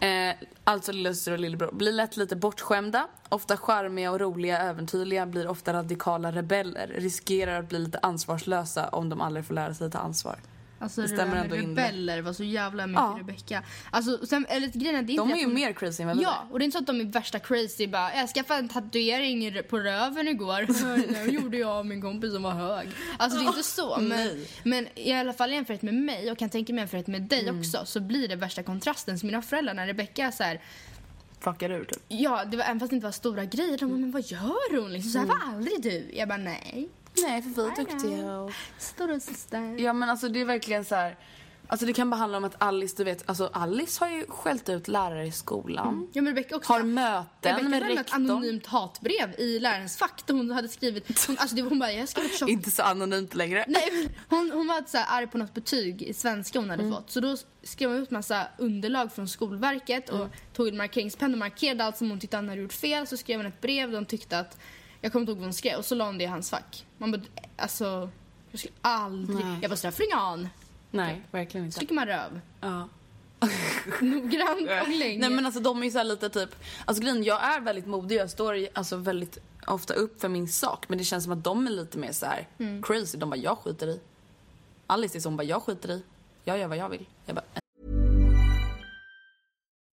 Eh, alltså lillasyster och lillebror. Blir lätt lite bortskämda. Ofta charmiga och roliga, äventyrliga. Blir ofta radikala rebeller. Riskerar att bli lite ansvarslösa om de aldrig får lära sig ta ansvar. Alltså Det det, stämmer där ändå in det. rebeller var så jävla mycket Ja. Rebecca. Alltså, sen, eller grejen är, det är De inte är ju att mer crazy än vad vi är. Ja, och det är inte så att de är värsta crazy bara jag skaffade en tatuering på röven igår. Det gjorde jag och min kompis som var hög. Alltså det är inte så. Men, Nej. men i alla fall jämfört med mig och kan tänka mig jämfört med dig Mm. också så blir det värsta kontrasten. Så mina föräldrar när Rebecca så här, Fuckar ur typ. ja det var även fast det inte var stora grejer. De bara, men vad gör hon? Liksom, så här var aldrig du. Jag bara nej. Nej, för vi är duktiga och... Stora syster. Ja men alltså det är verkligen så här. Alltså det kan bara handla om att Alice, du vet, alltså Alice har ju skällt ut lärare i skolan. Ja men Rebecca också. Har möten Rebecca med hade ett rektorn. anonymt hatbrev i lärarens fack där hon hade skrivit, hon, alltså det var hon bara, jag skrev tjock Inte så anonymt längre. Nej, hon, hon var så här arg på något betyg i svenska hon hade Mm. fått. Så då skrev hon ut massa underlag från Skolverket och tog en markeringspenna och markerade allt som hon tyckte han hade gjort fel. Så skrev hon ett brev där hon tyckte att, jag kommer inte ihåg vad hon skrev, och så la hon det i hans fack. Man bara, alltså, jag skulle aldrig, Nej. jag bara sådär flingan, Nej, verkligen inte. trycker man röv. Ja. Noggrant och länge. Nej men alltså de är ju så här lite typ, alltså grejen, jag är väldigt modig, jag står i- alltså väldigt ofta upp för min sak men det känns som att de är lite mer så här Mm. crazy, de bara jag skiter i. Alice är som bara jag skiter i, jag gör vad jag vill. Jag bara,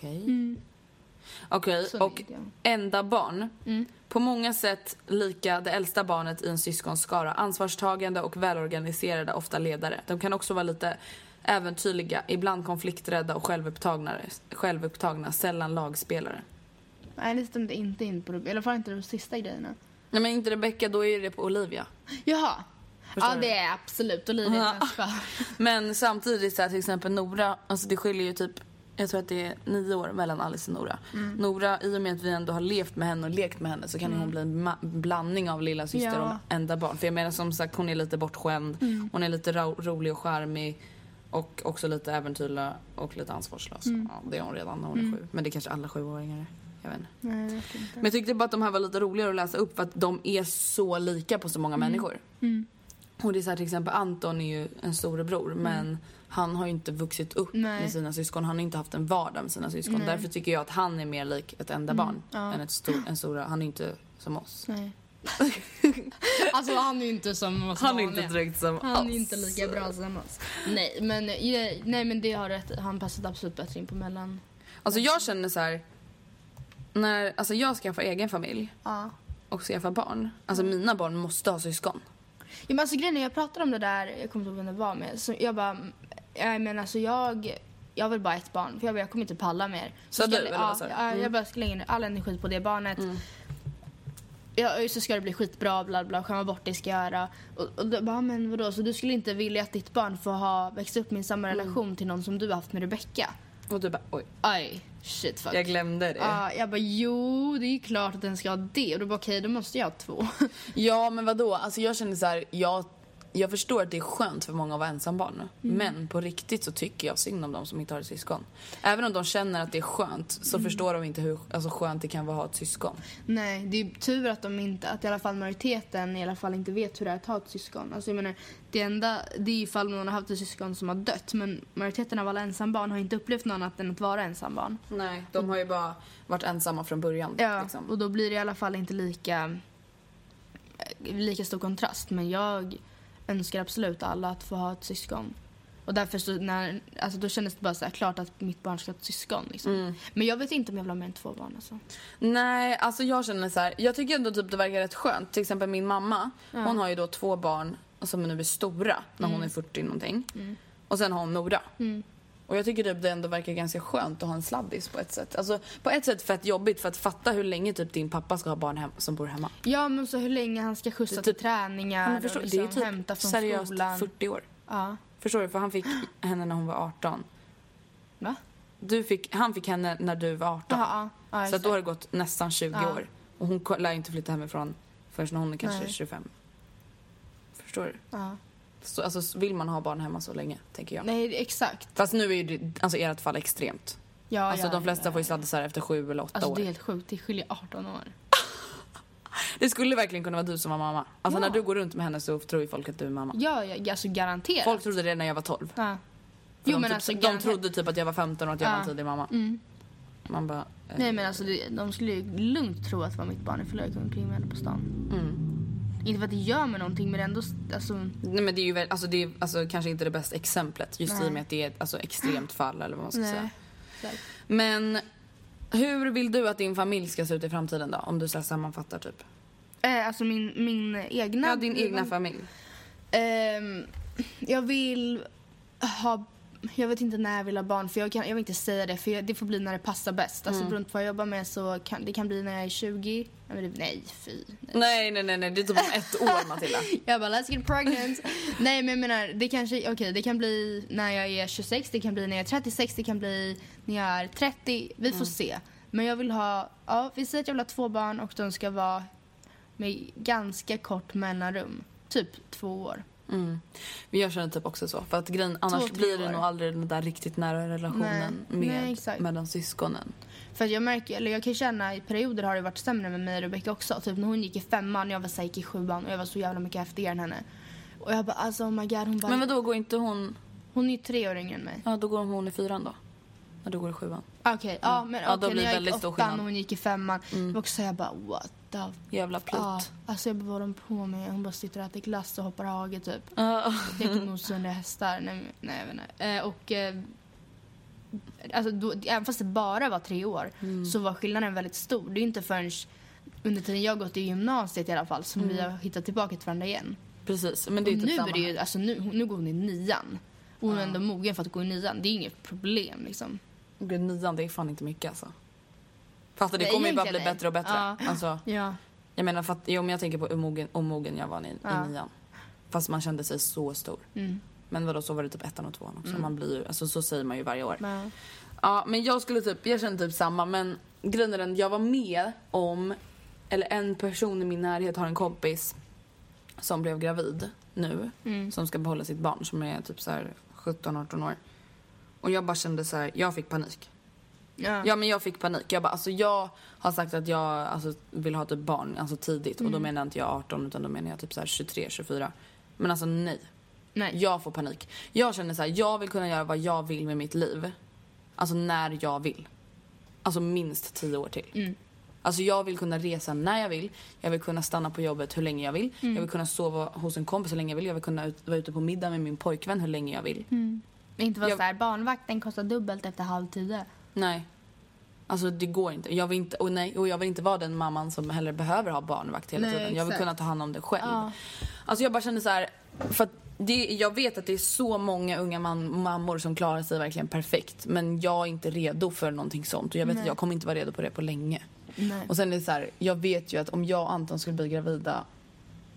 Okej. Mm. Okej, Så och enda barn. Mm. På många sätt lika det äldsta barnet i en syskonskara. Ansvarstagande och välorganiserade, ofta ledare. De kan också vara lite äventyrliga, ibland konflikträdda och självupptagna, självupptagna sällan lagspelare. Nej det stämde inte in på i alla fall inte de sista grejerna. Nej men inte Rebecca, då är det på Olivia. Jaha. Förstår ja du? det är absolut Olivia Ja. människa. Men samtidigt så här, till exempel Nora, alltså det skiljer ju typ jag tror att det är nio år mellan Alice och Nora. Mm. Nora, i och med att vi ändå har levt med henne och lekt med henne så kan hon bli en blandning av lilla syster Ja. och enda barn. För jag menar som sagt hon är lite bortskämd, Mm. hon är lite ro- rolig och charmig och också lite äventyrlig och lite ansvarslös. Mm. Ja, det är hon redan när hon är sju. Men det är kanske alla sjuåringar är. Jag vet inte. Nej, jag vet inte. Men jag tyckte bara att de här var lite roligare att läsa upp för att de är så lika på så många människor. Mm. Och det är så här, till exempel Anton är ju en storebror men han har ju inte vuxit upp Nej. med sina syskon. Han har inte haft en vardag med sina syskon. Nej. Därför tycker jag att han är mer lik ett enda barn ja. än ett stor, en stora. Han är inte som oss. Nej. alltså han är ju inte som oss Han är inte direkt som Han är oss. inte lika bra som oss. Nej men, ja, nej men det har rätt. Han passade absolut bättre in på mellan. Alltså jag känner så här. När alltså jag skaffar egen familj Ja. och skaffar barn. Alltså mina barn måste ha syskon. Ja, men alltså grejen är, jag pratade om det där, jag kommer inte ihåg vem det var med. Så jag bara, jag men alltså jag, jag vill bara ett barn. För jag, bara, jag kommer inte palla mer. Sa ska du, eller ja, du? Ja, Mm. jag bara ska lägga all energi på det barnet. Ja, så ska det bli skitbra, bla bla, skämma bort det ska jag göra. Och, och då bara, men vadå, så du skulle inte vilja att ditt barn får ha, växa upp med samma Mm. relation till någon som du har haft med Rebecca? Och du bara oj, Aj, shit fuck. jag glömde det. Ja, jag bara, jo, det är ju klart att den ska ha det. Och då bara, okej, då måste jag ha två. Ja men vadå, alltså jag känner så här, jag jag förstår att det är skönt för många att vara ensambarn. Mm. Men på riktigt så tycker jag synd om de som inte har ett syskon. Även om de känner att det är skönt så Mm. förstår de inte hur alltså, skönt det kan vara att ha ett syskon. Nej, det är tur att de inte, att i alla fall majoriteten i alla fall inte vet hur det är att ha ett syskon. Alltså jag menar, det enda, det är ifall någon har haft ett syskon som har dött. Men majoriteten av alla ensambarn har inte upplevt något annat än att vara ensambarn. Nej, de har ju bara varit ensamma från början. Ja, liksom. och då blir det i alla fall inte lika, lika stor kontrast. Men jag önskar absolut alla att få ha ett syskon. Och därför så när, alltså då kändes det bara så klart att mitt barn ska ha ett syskon. Liksom. Mm. Men jag vet inte om jag vill ha mer än två barn. Alltså. Nej, alltså jag känner så här. Jag tycker ändå typ det verkar rätt skönt. Till exempel min mamma, hon har ju då två barn som nu är stora när hon är 40 någonting. Och sen har hon Nora. Och jag tycker typ det ändå verkar ganska skönt att ha en sladdis på ett sätt. Alltså på ett sätt fett jobbigt för att fatta hur länge typ din pappa ska ha barn hem, som bor hemma. Ja, men så hur länge han ska skjutsa Det till typ- träningar men förstår, och det är liksom typ hämta från seriöst skolan. 40 år. Ja. Förstår du? För han fick henne när hon var 18. Va? Du fick, han fick henne när du var 18. Jaha, ja. så då har det. gått nästan 20 Ja. år. Och hon lär inte flytta hemifrån förrän hon är kanske Nej. 25. Förstår du? ja. Så, alltså, vill man ha barn hemma så länge, tänker jag. Nej, exakt. Fast nu är ju det, alltså ert fall extremt. Ja, alltså ja, de flesta ja, får ju sladdisar efter sju eller åtta Alltså år. det är helt sjukt. Det skiljer 18 år. Det skulle verkligen kunna vara du som var mamma. Alltså när du går runt med henne så tror ju folk att du är mamma. Ja, ja alltså garanterat. Folk trodde det när jag var 12. Ja. För Jo, de, men typ, alltså, de trodde typ att jag var 15 och att jag Ja. var en tidig mamma. Mm. Man bara... eh, Nej men alltså de skulle ju lugnt tro att det var mitt barn ifall jag gick omkring med henne på stan. Mm. Inte för att det gör mig någonting men ändå, alltså, Nej men det är ju väl, alltså det är alltså, kanske inte det bästa exemplet just i Nej. och med att det är ett alltså, extremt fall eller vad man ska nej. säga. Men hur vill du att din familj ska se ut i framtiden då? Om du så här sammanfattar typ. Eh, alltså min, min egna... Ja, din egna familj. Ehm, jag vill ha... Jag vet inte när jag vill ha barn, för jag, kan, jag vill inte säga det, för jag, det får bli när det passar bäst. Alltså Mm. beroende på vad jag jobbar med så kan det kan bli när jag är 20. Nej, nej fy. Nej. Nej, nej, nej, det är typ om ett år Matilda. Jag bara, let's get pregnant. nej, men jag menar, det kanske, okej, det kan bli när jag är 26, det kan bli när jag är 36, det kan bli när jag är 30. Vi Mm. får se. Men jag vill ha, ja, vi säger att jag vill ha två barn och de ska vara med ganska kort mellanrum. Typ två år. Mm. Men jag känner typ också så. För att grejen, annars tre blir det år. nog aldrig den där riktigt nära relationen Nej, med, nej, mellan syskonen. För jag märker, eller jag kan känna i perioder har det varit sämre med mig och Rebecca också. Typ när hon gick i femman, jag var så gick i sjuan och jag var så jävla mycket häftigare än henne. Och jag bara alltså oh my god, hon bara... Men vadå, går inte hon... Hon är ju tre år yngre än mig. Ja, då går hon i fyran då. När du går i sjuan. Okej, ja men Ja, då okej, blir när det jag gick stor åttan och hon gick i femman. Mm. Också så jag bara what the... Jävla plutt. Ja, alltså jag bara vad de på med? Hon bara sitter och äter glass och hoppar hage typ. Ja. Leker med osunda hästar. Nej, nej jag vet inte. Eh, och... Eh, alltså då, även fast det bara var tre år Mm. så var skillnaden väldigt stor. Det är inte förrän under tiden jag gått i gymnasiet i alla fall som vi Mm. har hittat tillbaka till varandra igen. Precis, men det är och typ nu är det ju, alltså nu, nu går hon i nian. Hon är ändå mogen för att gå i nian. Det är inget problem liksom. Gud, nian, det är fan inte mycket alltså. Fast det kommer ju bara bli nej. bättre och bättre. Ja. Alltså, Ja. jag menar, för att, men jag tänker på hur mogen, omogen jag var i, Ja. i nian. Fast man kände sig så stor. Mm. Men vadå, så var det typ ettan och tvåan också. Mm. Man blir ju, alltså så säger man ju varje år. Men, Ja, men jag skulle typ, jag känner typ samma. Men grejen är den, jag var med om, eller en person i min närhet har en kompis som blev gravid nu. Mm. Som ska behålla sitt barn som är typ så här 17-18 år. Och jag bara kände så här, jag fick panik. Ja. Ja men jag fick panik. Jag bara, alltså jag har sagt att jag alltså, vill ha typ barn alltså tidigt. Och då Mm. menar inte jag 18 utan då menar jag typ så här 23, 24. Men alltså nej. Nej. Jag får panik. Jag känner så här, jag vill kunna göra vad jag vill med mitt liv. Alltså när jag vill. Alltså minst 10 år till. Mm. Alltså jag vill kunna resa när jag vill. Jag vill kunna stanna på jobbet hur länge jag vill. Mm. Jag vill kunna sova hos en kompis hur länge jag vill. Jag vill kunna ut, vara ute på middag med min pojkvän hur länge jag vill. Mm. Inte vara Jag- så här, barnvakten kostar dubbelt efter halv tio. Nej. Alltså det går inte. Jag vill inte, och nej, och jag vill inte vara den mamman som heller behöver ha barnvakt hela Nej, tiden. Jag vill exakt. kunna ta hand om det själv. Ja. Alltså jag bara kände så här, för att det, jag vet att det är så många unga man, mammor som klarar sig verkligen perfekt. Men jag är inte redo för någonting sånt. Och jag vet Nej. att jag kommer inte vara redo på det på länge. Nej. Och sen är det så här, jag vet ju att om jag och Anton skulle bli gravida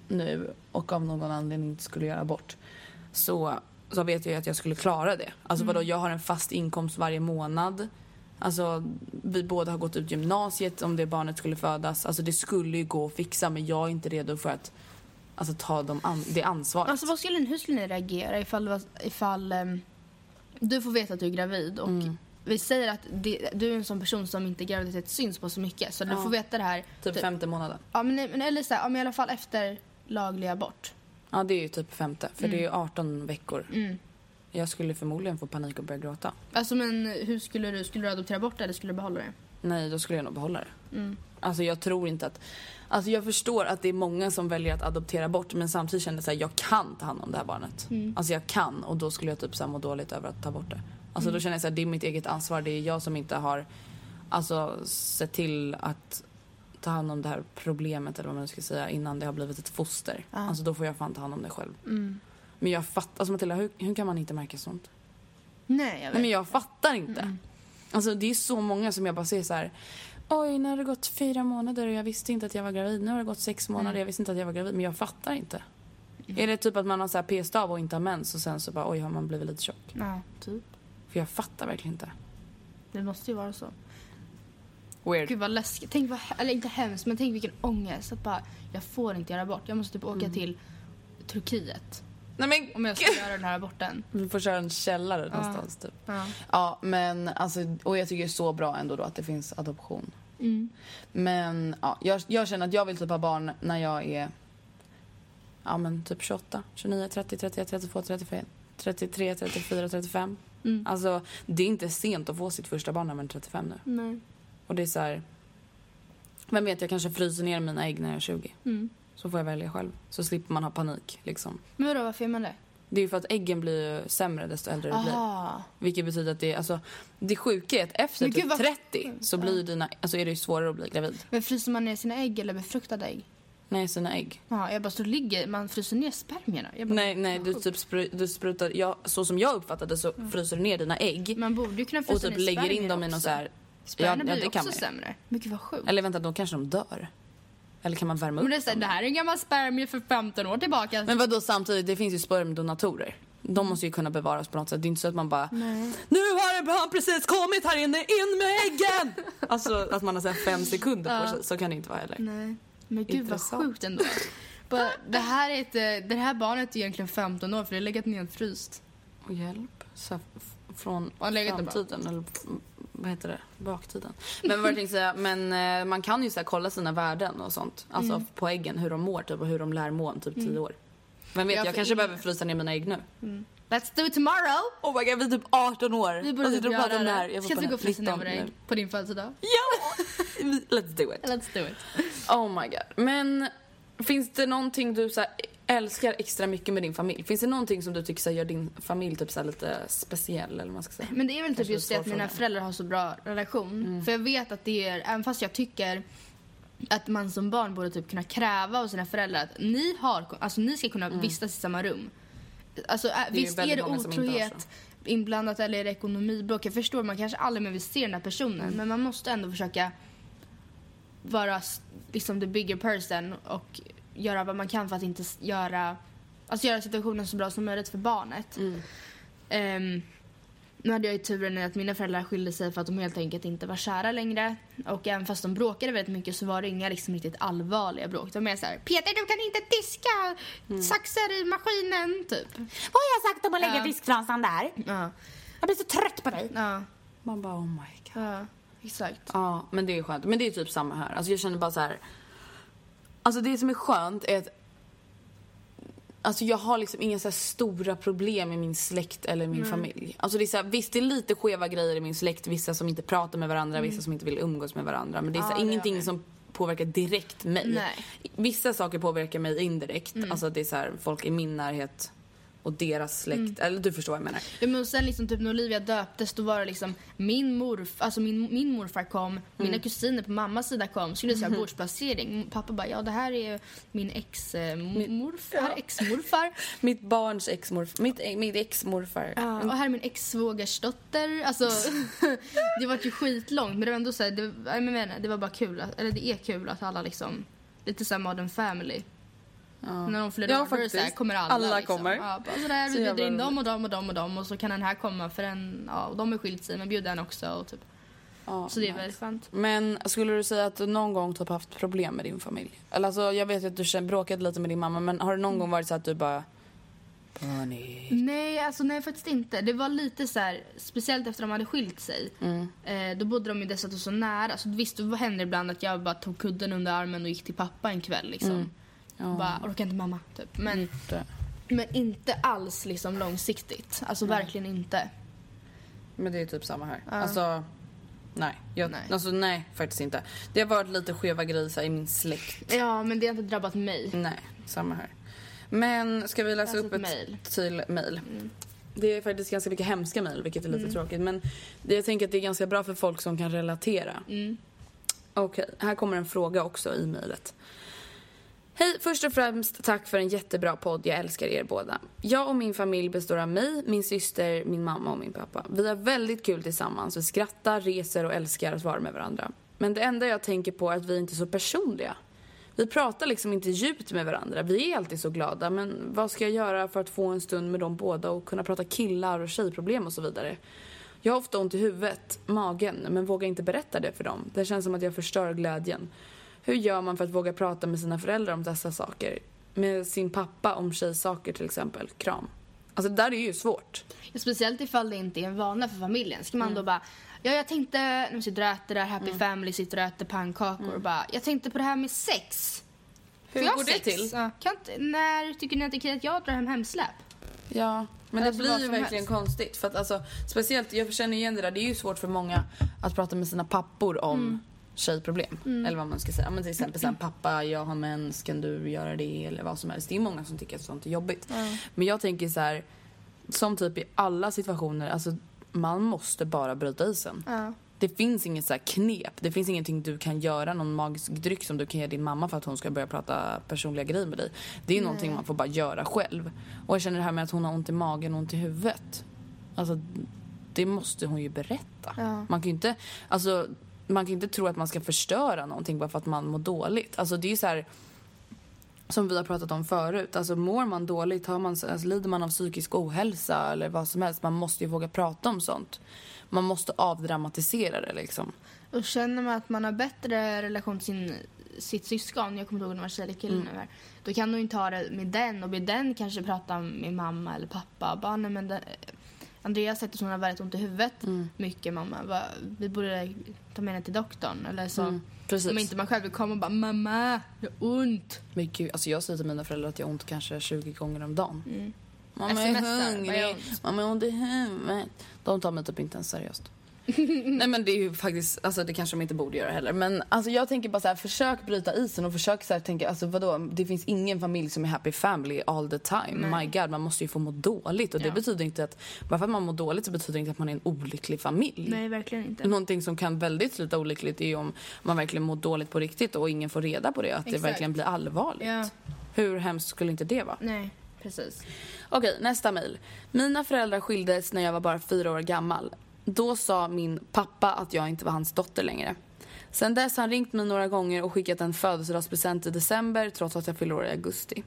nu och av någon anledning inte skulle göra abort så, så vet jag att jag skulle klara det. Alltså vadå, jag har en fast inkomst varje månad. Alltså vi båda har gått ut gymnasiet om det barnet skulle födas. Alltså det skulle ju gå att fixa men jag är inte redo för att alltså, ta de an- det ansvaret. Alltså vad skulle, ni- hur skulle ni reagera ifall, ifall ehm, du får veta att du är gravid och Mm. vi säger att det, du är en sån person som inte graviditet syns på så mycket så du Ja. får veta det här typ femte månaden. Ja men, men eller så här, ja, men i alla fall efter laglig abort. Ja, det är ju typ femte. För det är ju 18 veckor. Mm. Jag skulle förmodligen få panik och börja gråta. Alltså men hur skulle du, skulle du adoptera bort det eller skulle du behålla det? Nej, då skulle jag nog behålla det. Mm. Alltså jag tror inte att... Alltså jag förstår att det är många som väljer att adoptera bort men samtidigt känner jag att jag kan ta hand om det här barnet. Mm. Alltså jag kan och då skulle jag typ så här må dåligt över att ta bort det. Alltså Mm. då känner jag att det är mitt eget ansvar. Det är jag som inte har alltså, sett till att ta hand om det här problemet eller vad man ska säga innan det har blivit ett foster. Ja. Alltså då får jag fan ta hand om det själv. Mm. Men jag fattar, alltså Matilda hur, hur kan man inte märka sånt? Nej jag vet. Nej men jag fattar inte. Alltså det är så många som jag bara ser så här. Oj, nu har det gått fyra månader och jag visste inte att jag var gravid. Nu har det gått sex månader och jag visste inte att jag var gravid. Men jag fattar inte. Är det typ att man har så här p-stav och inte har mens och sen så bara oj har man blivit lite tjock? Ja, typ. För jag fattar verkligen inte. Det måste ju vara så. Weird. Gud vad läskigt. Tänk vad, eller inte hemskt men tänk vilken ångest att bara, jag får inte göra abort. Jag måste typ åka till Turkiet Nej men om jag ska göra den här aborten. vi får köra en källare någonstans typ. Ja. Ja men alltså och jag tycker det är så bra ändå då att det finns adoption. Mm. Men ja, jag, jag känner att jag vill typ ha barn när jag är ja men typ 28, 29, 30, 31, 32, 35, 33, 34, 35. Mm. Alltså det är inte sent att få sitt första barn när man är 35 nu. Nej. Och det är så här. Vem vet, jag kanske fryser ner mina ägg när jag är 20. Mm. Så får jag välja själv. Så slipper man ha panik liksom. Men vadå, varför gör man det? Det är ju för att äggen blir ju sämre desto äldre du blir. Vilket betyder att det är, alltså, det sjuka är att efter typ vad 30 så blir dina, alltså är det ju svårare att bli gravid. Men fryser man ner sina ägg eller befruktade ägg? Nej, sina ägg. Ja, jag bara, så ligger man fryser ner spermierna? Jag bara, Nej, nej, du typ spru, du sprutar, ja, så som jag uppfattade så fryser du ner dina ägg Man borde ju kunna frysa och typ ner lägger in dem i någon också. så här, Spermierna ja, blir ju det kan också ju. sämre. Men gud vad sjukt. Eller vänta, då kanske de dör. Eller kan man värma upp Men det, är det här är en gammal spermie för 15 år tillbaka. Men vadå samtidigt, det finns ju spermdonatorer. De måste ju kunna bevaras på något sätt. Det är inte så att man bara Nej. Nu har han precis kommit här inne, in med äggen! alltså att man har så fem sekunder på sig. Så kan det inte vara heller. Nej. Men gud vad Intressant. sjukt ändå. Bara, det, här är ett, eh, det här barnet är egentligen 15 år för det är legat nedfryst. Och hjälp. Så från framtiden, eller vad heter det? Baktiden. Men vad jag tänkte säga, men eh, man kan ju så kolla sina värden och sånt. Alltså Mm. på äggen, hur de mår typ och hur de lär må om typ tio år. Vem vet, Ja, jag för kanske ingen- behöver frysa ner mina ägg nu. Let's do it tomorrow! Oh my god, vi är typ 18 år. Vi borde och sitter och pratar om det här. Jag Ska vi gå och frysa ner 19 våra ägg på din födelsedag? Ja! Let's do it. Let's do it. Oh my god. Men finns det någonting du så här, älskar extra mycket med din familj? Finns det någonting som du tycker så här, gör din familj typ så här, lite speciell eller vad man ska säga? Men det är väl typ just det att mina föräldrar har så bra relation. För jag vet att det är, även fast jag tycker att man som barn borde typ kunna kräva av sina föräldrar att ni, har, alltså ni ska kunna vistas i samma rum. Alltså ä, ju visst är det otrohet inblandat eller är det ekonomibråk. Jag förstår, man kanske aldrig mer vill se den här personen. Men man måste ändå försöka vara liksom the bigger person och göra vad man kan för att inte göra, alltså göra situationen så bra som möjligt för barnet. Ehm, nu hade jag ju turen i att mina föräldrar skilde sig för att de helt enkelt inte var kära längre. Och även fast de bråkade väldigt mycket så var det inga liksom riktigt allvarliga bråk. De var mer såhär, Peter du kan inte diska saxar i maskinen, typ. Vad har jag sagt om att lägga Ja. disktrasan där? Ja, Jag blir så trött på dig. ja, Man bara oh my god. ja exakt. Ja, men det är skönt. Men det är typ samma här. Alltså jag känner bara så här. Alltså det som är skönt är att Alltså jag har liksom inga så stora problem i min släkt eller min familj. Alltså det är så här, visst det är lite skeva grejer i min släkt. Vissa som inte pratar med varandra, vissa som inte vill umgås med varandra. Men det är så här, det ingenting som påverkar direkt mig. Nej. Vissa saker påverkar mig indirekt. Alltså det är så här, folk i min närhet och deras släkt. Eller du förstår vad jag menar. Ja, men sen liksom typ när Olivia döptes då var det liksom min morf, alltså min, min morfar kom, mina kusiner på mammas sida kom, skulle säga bordsplacering. Pappa bara, ja det här är min ex-morfar, ex-morfar. Mitt barns exmorfar, mitt, mitt exmorfar. Ja, och här är min ex-svågersdotter. Alltså, det var ju skitlångt men det var ändå så här, det, jag menar, det var bara kul, eller det är kul att alla liksom, lite såhär modern family. När de fyller Ja, då det så här, kommer alla. Alla liksom. kommer. Ja, bara sådär, Så vi jävla bjuder in dem och dem och dem och dem och så kan den här komma för en, ja, och de är skilt sig men bjuder den också och typ. Ja, Så det är nice. väldigt skönt. Men skulle du säga att du någon gång typ haft problem med din familj? Eller alltså, jag vet att du bråkade lite med din mamma men har det Mm. någon gång varit så att du bara... Panik. Nej, alltså nej faktiskt inte. Det var lite så här, speciellt efter de hade skilt sig. Mm. Eh, då bodde de ju dessutom så nära. Så visst, det hände ibland att jag bara tog kudden under armen och gick till pappa en kväll liksom. Mm. Ja. Bara, orkar inte mamma, typ. Men, Det. men inte alls liksom långsiktigt. Alltså verkligen inte. Men det är typ samma här. Ja. Alltså, nej. Jag, Nej. Alltså nej, faktiskt inte. Det har varit lite skeva grejer i min släkt. Ja, men det har inte drabbat mig. Nej, samma här. Men ska vi läsa Läs upp ett mejl. till mejl? Det är faktiskt ganska mycket hemska mejl, vilket är lite Mm. tråkigt. Men det, jag tänker att det är ganska bra för folk som kan relatera. Mm. Okej, här kommer en fråga också i mejlet. Hej, först och främst tack för en jättebra podd. Jag älskar er båda. Jag och min familj består av mig, min syster, min mamma och min pappa. Vi har väldigt kul tillsammans. Vi skrattar, reser och älskar att vara med varandra. Men det enda jag tänker på är att vi inte är så personliga. Vi pratar liksom inte djupt med varandra. Vi är alltid så glada. Men vad ska jag göra för att få en stund med dem båda och kunna prata killar och tjejproblem och så vidare? Jag har ofta ont i huvudet, magen, men vågar inte berätta det för dem. Det känns som att jag förstör glädjen. Hur gör man för att våga prata med sina föräldrar om dessa saker? Med sin pappa om tjejsaker till exempel. Kram. Alltså det där är ju svårt. Speciellt ifall det inte är en vana för familjen. Ska man Mm. då bara, ja jag tänkte, när vi sitter och äter där, Happy Family sitter och äter pannkakor och bara, jag tänkte på det här med sex. Hur jag går det sex? till? Ja, kan inte, när tycker ni att det är okej att jag drar hem hemsläp? Ja, men Alltså, det blir ju verkligen helst. konstigt. För att alltså, speciellt, jag känner igen det där, det är ju svårt för många att prata med sina pappor om Mm. tjejproblem. Eller vad man ska säga. Men till exempel såhär, pappa jag har mens, kan du göra det? Eller vad som helst. Det är många som tycker att sånt är jobbigt. Men jag tänker så här, som typ i alla situationer, alltså man måste bara bryta isen. Ja. Det finns inget så här knep. Det finns ingenting du kan göra, någon magisk dryck som du kan ge din mamma för att hon ska börja prata personliga grejer med dig. Det är någonting man får bara göra själv. Och jag känner det här med att hon har ont i magen och ont i huvudet. Alltså, det måste hon ju berätta. Man kan ju inte, alltså, man kan inte tro att man ska förstöra någonting bara för att man mår dåligt. Alltså det är så här som vi har pratat om förut. Alltså mår man dåligt, har man, alltså, lider man av psykisk ohälsa eller vad som helst. Man måste ju våga prata om sånt. Man måste avdramatisera det liksom. Och känner man att man har bättre relation till sin, sitt syskon, jag kommer inte ihåg om det var tjej eller kille Mm. nu här. Då kan du inte ha det med den och med den kanske prata med mamma eller pappa. Bara, men det, Andreas säger att hon har väldigt ont i huvudet Mm. mycket mamma. Va, vi borde ta med henne till doktorn. Eller så. Mm, precis. Om inte man själv vill komma och bara mamma, jag har ont. Men gud, alltså jag säger till mina föräldrar att jag har ont kanske 20 gånger om dagen. Mm. Mamma är vad gör hungrig, mamma har ont i huvudet. De tar mig typ inte ens seriöst. Nej men det är ju faktiskt, alltså det kanske de inte borde göra heller. Men alltså jag tänker bara så här, försök bryta isen och försök så här tänka, alltså vadå, det finns ingen familj som är happy family all the time. Nej. My god, man måste ju få må dåligt och det Ja. betyder inte att, bara för att man mår dåligt så betyder det inte att man är en olycklig familj. Nej, verkligen inte. Någonting som kan väldigt sluta olyckligt är ju om man verkligen mår dåligt på riktigt och ingen får reda på det, att det Exakt. verkligen blir allvarligt. Ja, Hur hemskt skulle inte det vara? nej, precis. Okej, nästa mejl. Mina föräldrar skildes när jag var bara fyra år gammal. Då sa min pappa att jag inte var hans dotter längre. Sen dess har han ringt mig några gånger och skickat en födelsedagspresent i december trots att jag fyller år i augusti.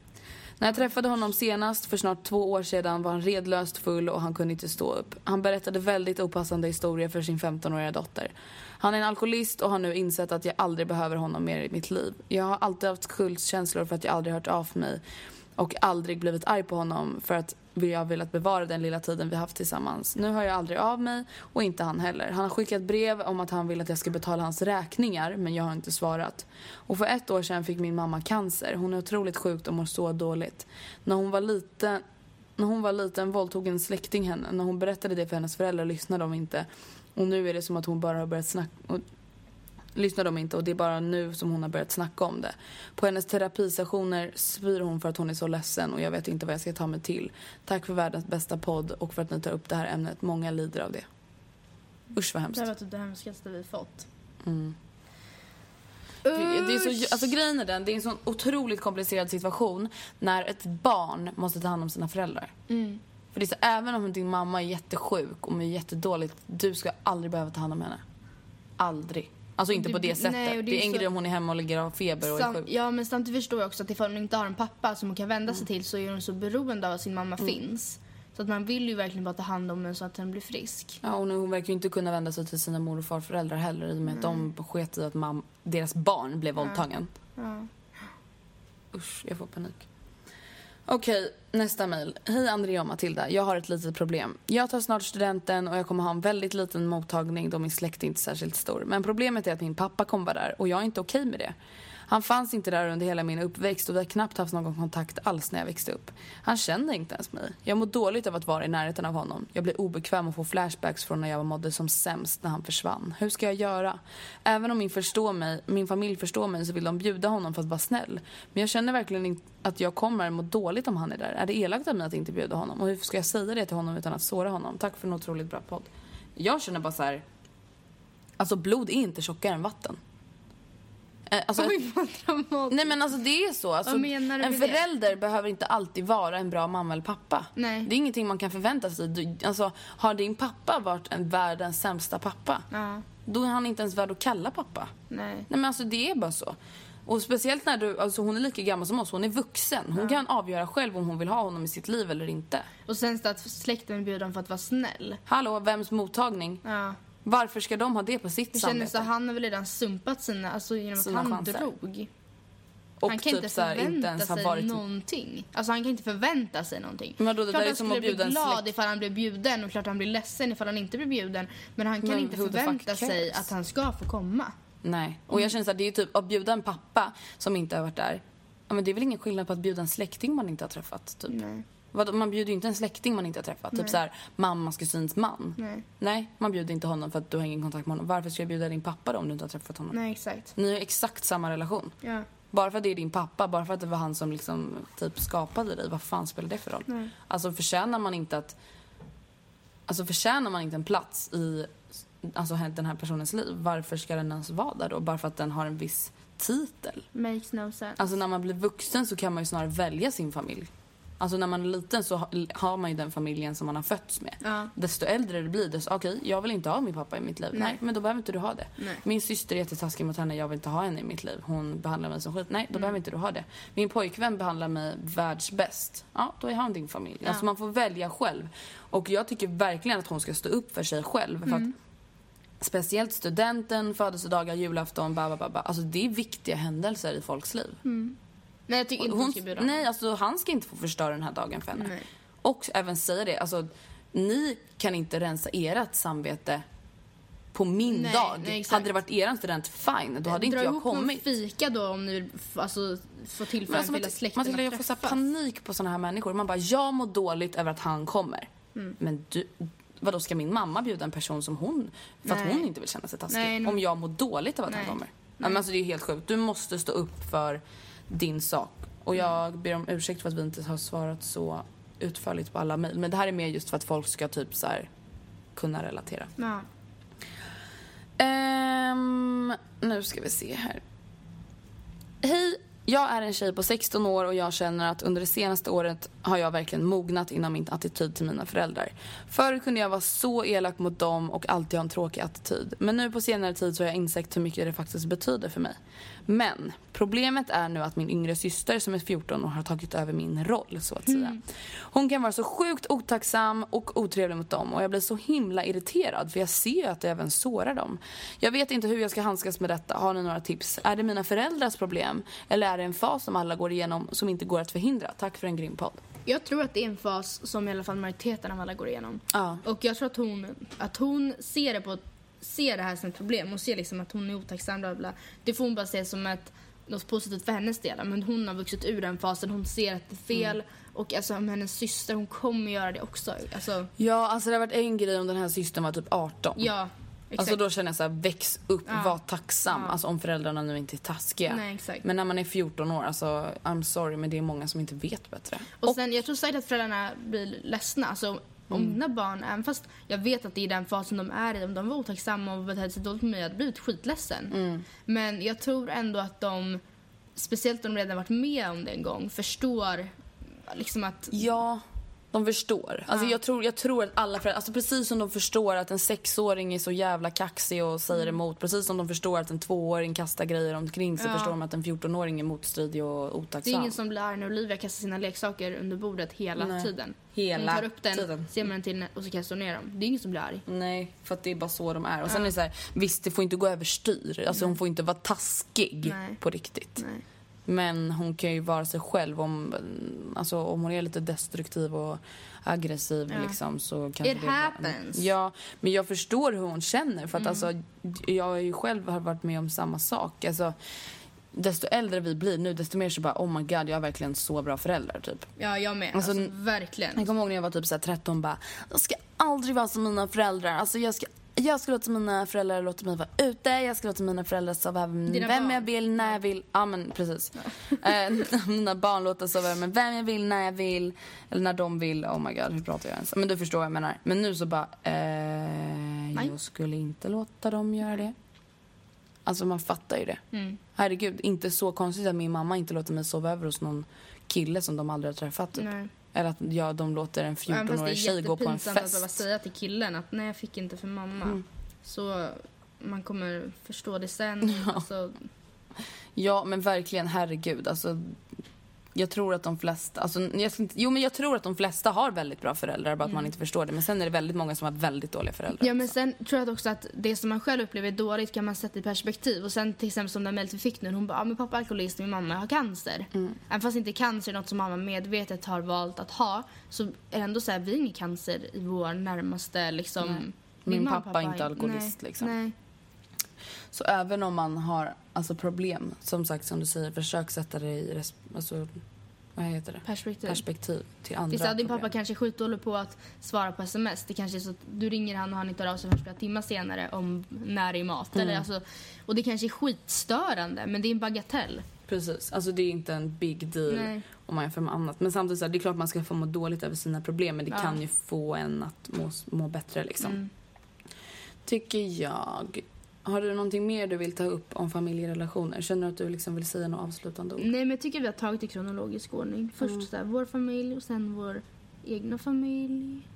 När jag träffade honom senast för snart två år sedan var han redlöst full och han kunde inte stå upp. Han berättade väldigt opassande historier för sin 15-åriga dotter. Han är en alkoholist och har nu insett att jag aldrig behöver honom mer i mitt liv. Jag har alltid haft skuldkänslor för att jag aldrig hört av mig och aldrig blivit arg på honom för att jag har velat bevara den lilla tiden vi haft tillsammans. Nu hör jag aldrig av mig och inte han heller. Han har skickat brev om att han vill att jag ska betala hans räkningar men jag har inte svarat. Och för ett år sedan fick min mamma cancer. Hon är otroligt sjuk och mår så dåligt. När hon var liten när hon var liten våldtog en släkting henne. När hon berättade det för hennes föräldrar lyssnade de inte. Och nu är det som att hon bara har börjat snacka... Lyssnar de inte och det är bara nu som hon har börjat snacka om det. På hennes terapisessioner spyr hon för att hon är så ledsen och jag vet inte vad jag ska ta mig till. Tack för världens bästa podd och för att ni tar upp det här ämnet. Många lider av det. Usch vad hemskt. Det här var typ det hemskaste vi fått. Mm. Det är så, alltså grejen är den, det är en sån otroligt komplicerad situation när ett barn måste ta hand om sina föräldrar. Mm. För det är så, även om din mamma är jättesjuk och mår jättedåligt, du ska aldrig behöva ta hand om henne. Aldrig. Alltså inte Det- på det sättet. nej, det, är är en så- grej om hon är hemma och ligger av feber och är Sam, sjuk. ja, men samtidigt förstår jag också att ifall hon inte har en pappa som hon kan vända Mm. sig till så är hon så beroende av att sin mamma finns. Så att man vill ju verkligen bara ta hand om den så att den blir frisk. Ja, och nu, hon verkar ju inte kunna vända sig till sina mor och farföräldrar heller i och med att de sket i att mam- deras barn blev våldtagen. Ja. Usch, jag får panik. Okej, nästa mejl. Hej Andrea och Matilda. Jag har ett litet problem. Jag tar snart studenten och jag kommer ha en väldigt liten mottagning då min släkt är inte är särskilt stor. Men problemet är att min pappa kommer vara där och jag är inte okej med det. Han fanns inte där under hela min uppväxt och vi har knappt haft någon kontakt alls när jag växte upp. Han känner inte ens mig. Jag mår dåligt av att vara i närheten av honom. Jag blir obekväm och får flashbacks från när jag mådde som sämst när han försvann. Hur ska jag göra? Även om min, förstår mig, min familj förstår mig så vill de bjuda honom för att vara snäll. Men jag känner verkligen att jag kommer må dåligt om han är där. Är det elakt av mig att inte bjuda honom? Och hur ska jag säga det till honom utan att såra honom? Tack för en otroligt bra podd. Jag känner bara så här. Alltså blod är inte tjockare än vatten. Eh, Alltså, Oj, vad dramatiskt. Nej men alltså det är så. Alltså, en med det? förälder behöver inte alltid vara en bra mamma eller pappa. Nej. Det är ingenting man kan förvänta sig. Du, alltså, har din pappa varit en världens sämsta pappa, Ja, då är han inte ens värd att kalla pappa. nej. Nej men alltså det är bara så. Och speciellt när du, alltså hon är lika gammal som oss, hon är vuxen. Hon kan avgöra själv om hon vill ha honom i sitt liv eller inte. Och sen att släkten bjuder dem för att vara snäll. Hallå, vems mottagning? Ja. Varför ska de ha det på sitt Jag känner samvete? så han har väl redan sumpat sina, alltså genom Sina att han chanser. drog. och han kan typ inte förvänta inte ens sig varit... någonting. Alltså han kan inte förvänta sig någonting. Men vadå, det klart där är han som att bjuda en glad släkt. ifall han blev bjuden och klart han blir ledsen ifall han inte blir bjuden. Men han kan Men inte förvänta sig att han ska få komma. Nej. Och jag känner så här, det är ju typ att bjuda en pappa som inte har varit där. Ja, men det är väl ingen skillnad på att bjuda en släkting man inte har träffat. Typ. Nej. Man bjuder ju inte en släkting man inte har träffat. Typ så här, mammas kusins man. Nej. Nej, man bjuder inte honom för att du har ingen kontakt med honom. Varför ska jag bjuda din pappa då om du inte har träffat honom? Nej, exakt. Ni har exakt samma relation. Ja. Bara för att det är din pappa, bara för att det var han som liksom typ skapade dig. Vad fan spelar det för roll? Nej. Alltså förtjänar man inte att... Alltså förtjänar man inte en plats i alltså, den här personens liv, varför ska den ens vara där då? Bara för att den har en viss titel? Makes no sense. Alltså när man blir vuxen så kan man ju snarare välja sin familj. Alltså när man är liten så ha- har man ju den familjen som man har fötts med. Ja. Desto äldre det blir, desto okej, jag vill inte ha min pappa i mitt liv. Nej. Nej. men då behöver inte du ha det. Nej. Min syster är jättetaskig mot henne, jag vill inte ha henne i mitt liv. Hon behandlar mig som skit. Nej, då Mm. behöver inte du ha det. Min pojkvän behandlar mig världsbäst. Ja, då är han din familj. Alltså man får välja själv. Och jag tycker verkligen att hon ska stå upp för sig själv. För Mm. Speciellt studenten, födelsedagar, julafton, ba, ba, ba, ba. Alltså det är viktiga händelser i folks liv. Nej, jag tycker inte Hon, hon ska bjuda honom. nej, alltså han ska inte få förstöra den här dagen för henne. Nej. Och även säga det, alltså ni kan inte rensa ert samvete på min Nej, dag. nej, hade det varit eran student, fine, då hade inte Dra jag ihop kommit. någon fika då om ni vill alltså, få tillfälle alltså, till att släkten Matilda, att jag får så träffas. panik på såna här människor. Man bara, jag mår dåligt över att han kommer. Mm. Men du, vadå ska min mamma bjuda en person som hon, för att Nej. hon inte vill känna sig taskig? Nej, nej. Om jag mår dåligt av att han Nej. kommer? Ja, men alltså, det är helt sjukt. Du måste stå upp för din sak. Och Mm. jag ber om ursäkt för att vi inte har svarat så utförligt på alla mejl. Men det här är mer just för att folk ska typ så här kunna relatera. Ja. Ehm, nu ska vi se här. Hej, jag är en tjej på 16 år och jag känner att under det senaste året har jag verkligen mognat inom min attityd till mina föräldrar. Förr kunde jag vara så elak mot dem och alltid ha en tråkig attityd. Men nu på senare tid så har jag insett hur mycket det faktiskt betyder för mig. Men problemet är nu att min yngre syster som är 14 år har tagit över min roll så att säga. Hon kan vara så sjukt otacksam och otrevlig mot dem och jag blir så himla irriterad för jag ser ju att det även sårar dem. Jag vet inte hur jag ska handskas med detta. Har ni några tips? Är det mina föräldrars problem? Eller är det en fas som alla går igenom som inte går att förhindra? Tack för en grym podd. Jag tror att det är en fas som i alla fall majoriteten av alla går igenom. Ja. Och jag tror att hon, att hon ser det på ser det här som ett problem. Hon ser liksom att hon är otacksam, bla bla. Det får hon bara se som ett, något positivt för hennes del. Men hon har vuxit ur den fasen, hon ser att det är fel. Mm. Och alltså med hennes syster, hon kommer göra det också. Alltså, Ja, alltså det har varit en grej om den här systern var typ 18. ja. Exakt. Alltså då känner jag så här, väx upp, Ja. var tacksam. Ja. Alltså om föräldrarna nu inte är taskiga. Nej, exakt. Men när man är 14 år, alltså I'm sorry men det är många som inte vet bättre. Och sen, jag tror säkert att föräldrarna blir ledsna. Alltså, om Mm. mina barn, även fast jag vet att det är den fasen de är i, om de var otacksamma och betedde sig dåligt med mig, jag hade blivit skitledsen. Mm. Men jag tror ändå att de, speciellt om de redan varit med om det en gång, förstår liksom att... Ja, De förstår. Alltså jag, tror, jag tror att alla föräldrar, alltså precis som de förstår att en sexåring är så jävla kaxig och säger Mm. emot. Precis som de förstår att en tvååring kastar grejer omkring sig Ja. förstår de att en 14-åring är motstridig och Det är otacksam. ingen som blir arg när Olivia kastar sina leksaker under bordet hela Nej. tiden. Hela hon tar upp den, tiden. ser man den till och så kastar hon ner dem. Det är ingen som blir arg. Nej, för att det är bara så de är. Och sen Ja. är det så här, visst det får inte gå överstyr. Alltså hon får inte vara taskig Nej. på riktigt. Nej. Men hon kan ju vara sig själv om, alltså, om hon är lite destruktiv och aggressiv Ja. liksom så kanske It det happens. Ja, men jag förstår hur hon känner för att Mm. alltså jag har ju själv har varit med om samma sak. Alltså, desto äldre vi blir nu desto mer så bara oh my god jag har verkligen så bra föräldrar typ. Ja, jag med. Alltså, Alltså, verkligen. Jag kommer ihåg när jag var typ så här 13 bara jag ska aldrig vara som mina föräldrar. Alltså jag ska jag ska låta mina föräldrar låta mig vara ute, jag ska låta mina föräldrar sova med Dina vem barn? jag vill, när jag vill. Ja men precis. Eh, mina barn låter sova med vem jag vill, när jag vill. Eller när de vill. Oh my god, hur pratar jag ens? Men du förstår vad jag menar. Men nu så bara, eh, jag skulle inte låta dem göra det. Alltså man fattar ju det. Mm. Herregud, inte så konstigt att min mamma inte låter mig sova över hos någon kille som de aldrig har träffat. Typ. Nej. Eller att ja, de låter en Även fast det är 14-årig tjej gå på en jättepinsamt att behöva fest. säga till killen att nej jag fick inte för mamma. Mm. Så man kommer förstå det sen. Alltså, Ja, men verkligen, herregud. Alltså, jag tror att de flesta, alltså, jag jo men jag tror att de flesta har väldigt bra föräldrar, bara att man Mm. inte förstår det. Men sen är det väldigt många som har väldigt dåliga föräldrar. ja men sen tror jag också att det som man själv upplever är dåligt kan man sätta i perspektiv. Och sen till exempel som den mejlet vi fick nu, hon bara, ah, min pappa är alkoholist och min mamma har cancer. Mm. Även fast inte cancer är något som mamma medvetet har valt att ha så är det ändå så här, vi har ingen cancer i vår närmaste liksom. Nej. Min Min och pappa är inte nej, alkoholist, liksom. Nej. Så även om man har alltså, problem, som sagt som du säger, försök sätta det i alltså, vad heter det? Perspektiv. perspektiv till andra Visst, ja, din problem. pappa kanske är skitdålig på att svara på sms. Det kanske är så att du ringer han och han inte hör av sig förrän flera timmar senare om när det är mat. Mm. Eller, alltså, och det kanske är skitstörande, men det är en bagatell. Precis, alltså det är inte en big deal Nej. om man jämför med annat. Men samtidigt så här, det är klart man ska få må dåligt över sina problem men det Ja. kan ju få en att må, må bättre liksom. Mm. Tycker jag. Har du någonting mer du vill ta upp om familjerelationer? Känner du att du liksom vill säga något avslutande ord? Nej, men jag tycker vi har tagit i kronologisk ordning. Först Mm. så här, vår familj och sen vår egna familj.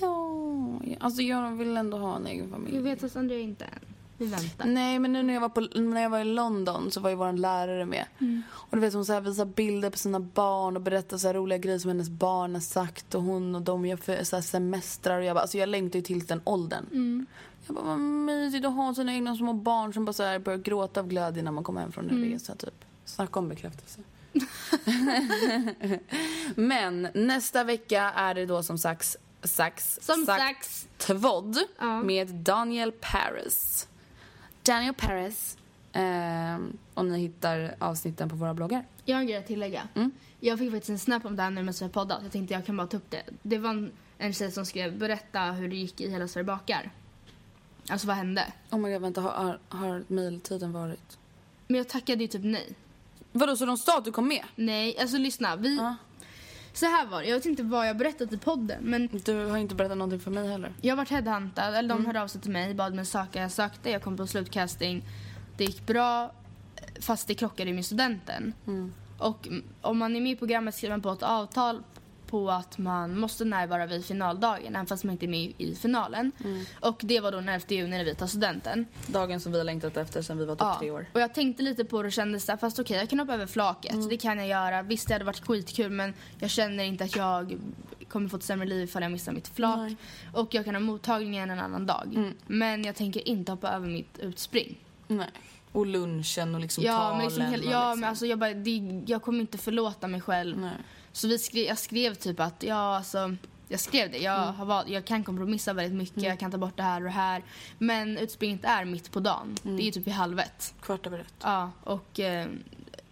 Ja, alltså jag vill ändå ha en egen familj. Jag vet att Andrea inte än. Vi väntar. Nej, men nu när jag var, på, när jag var i London så var ju vår lärare med. Mm. Och du vet hon så här visar bilder på sina barn och berättar så roliga grejer som hennes barn har sagt och hon och de gör för, så semestrar och jag bara, alltså jag längtar ju till den åldern. Mm. Jag bara, vad mysigt att ha sina egna små barn som bara så här börjar gråta av glädje när man kommer hem från en Mm. resa typ. Snacka om bekräftelse. Men nästa vecka är det då som sagt sax, Som sagt. tvodd Ja. med Daniel Paris. Daniel Paris. Ehm, och ni hittar avsnitten på våra bloggar. Jag har en grej att tillägga. Mm. Jag fick faktiskt en snap om det här nu med Sverige poddat. Jag tänkte jag kan bara ta upp det. Det var en, en tjej som skrev berätta hur det gick i Hela Sverige bakar. Alltså vad hände? Oh my god, vänta, har, har, mejltiden varit? Men jag tackade ju typ nej. Vadå, så de sa att du kom med? Nej, alltså lyssna. Vi... Så här var det. Jag vet inte vad jag berättat i podden men Du har inte berättat någonting för mig heller. jag varit headhuntad. Eller de Mm. hörde av sig till mig, bad mig söka. Jag sökte, jag kom på slutcasting. Det gick bra fast det krockade med studenten. Mm. Och om man är med i programmet skriver man på ett avtal på att man måste närvara vid finaldagen även fast man inte är med i finalen. Mm. Och det var då den 11 juni när vi tar studenten. Dagen som vi har längtat efter sen vi var typ tre år. Och jag tänkte lite på det och kände så här, fast okej jag kan hoppa över flaket. Mm. Det kan jag göra. Visst det hade varit skitkul men jag känner inte att jag kommer få ett sämre liv ifall jag missar mitt flak. Nej. Och jag kan ha mottagningen en annan dag. Mm. Men jag tänker inte hoppa över mitt utspring. Nej. Och lunchen och liksom ja, talen. men liksom, ja liksom. men alltså jag bara, det, jag kommer inte förlåta mig själv. Nej. Så vi skrev, jag skrev typ att, ja alltså jag skrev det. Jag, Mm. har jag kan kompromissa väldigt mycket, jag kan ta bort det här och det här. Men utspringet är mitt på dagen. Mm. Det är ju typ i halv ett. Kvart över ett. Ja, och eh,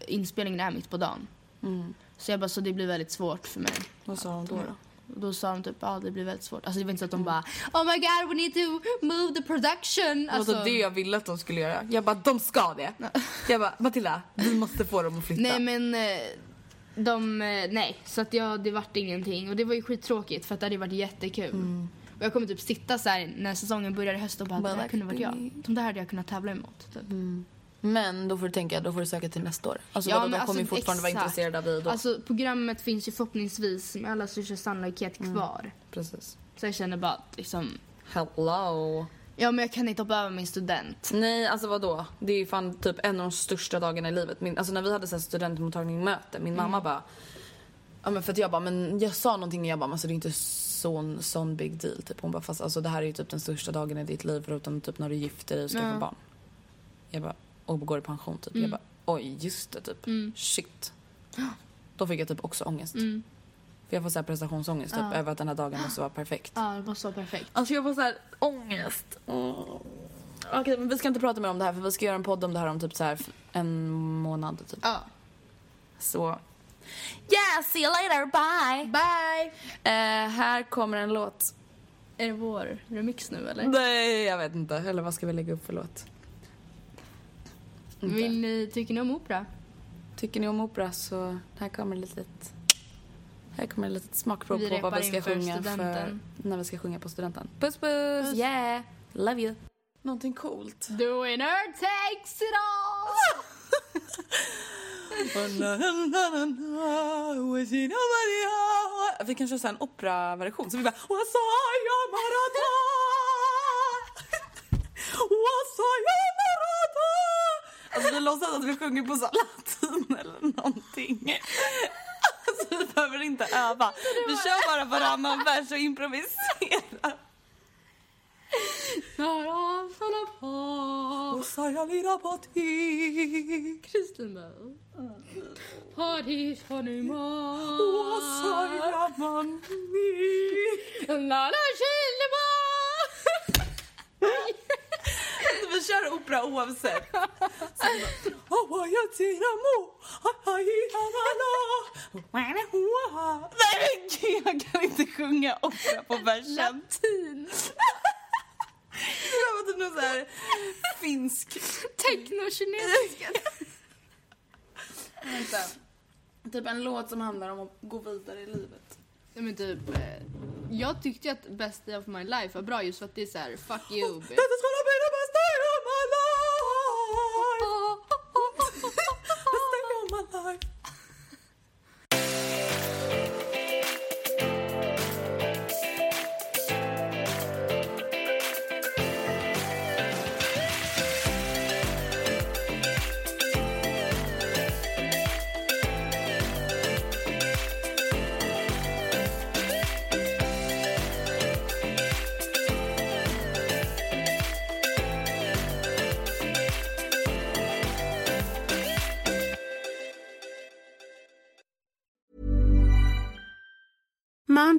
inspelningen är mitt på dagen. Mm. Så jag bara, så det blir väldigt svårt för mig. Vad sa de då? då? Och då sa de typ, ja det blir väldigt svårt. Alltså det var inte så att de bara, oh my god we need to move the production. Alltså, det var det jag ville att de skulle göra. Jag bara, de ska det. Jag bara, Matilda, vi måste få dem att flytta. Nej men eh, de, eh, nej. Så att jag, det vart ingenting. Och det var ju skittråkigt för att det hade varit jättekul. Och jag kommer typ sitta så här när säsongen börjar i höst och bara, det här kunde varit jag. De där hade jag kunnat tävla emot. Typ. Men då får du tänka, då får du söka till nästa år. Alltså Ja, men de kommer ju alltså, fortfarande vara exakt. intresserade av dig då. Alltså programmet finns ju förhoppningsvis med alla största sannolikhet Mm. kvar. Precis. Så jag känner bara att liksom, Hello. Ja men jag kan inte hoppa över min student. Nej, alltså vadå? Det är ju fan typ en av de största dagarna i livet. Min, alltså när vi hade så här studentmottagning-möte, min mamma bara... Ja men för att jag bara, men jag sa någonting och jag bara, men alltså det är inte sån, sån big deal. Typ. Hon bara, fast alltså det här är ju typ den största dagen i ditt liv förutom typ när du gifter dig och skaffar Ja. barn. Jag bara, och går i pension typ. Jag bara, oj just det typ. Shit. Då fick jag typ också ångest. För jag får så här prestationsångest typ, över att den här dagen måste vara perfekt. Ja, det var så perfekt. Alltså jag får så här ångest. Mm. Okej, men vi ska inte prata mer om det här för vi ska göra en podd om det här om typ så här en månad typ. Ja. Så. Yeah, see you later, bye! Bye! Eh, här kommer en låt. Är det vår remix nu eller? Nej, jag vet inte. Eller vad ska vi lägga upp för låt? Inte. Vill ni, tycker ni om opera? Tycker ni om opera så här kommer ett litet här kommer ett litet smakprov Vi på vad vi ska sjunga för när vi ska sjunga på studenten. Puss puss! Yeah! Love you! Någonting coolt. The winner takes it all! Vi kan köra en operaversion. Så vi bara... Wasaya marata Wasaya marata Alltså vi låtsas att vi sjunger på latin eller någonting. Alltså vi behöver inte öva. Vi kör bara varannan vers och improviserar. Wasaya lira pati Kristin Bell. Party honeymoon. Wasaya mani Lala Killeba. Vi kör opera oavsett. Nej men gud, jag kan inte sjunga opera på versen. Latin. Det var typ någon så här finsk. Techno-kinesiska. Vänta. Typ en låt som handlar om att gå vidare i livet. Ja, men typ, eh, jag tyckte ju att Best Day of My Life var bra just för att det är så här, fuck you bitch. Detta ska bli the best day of my life!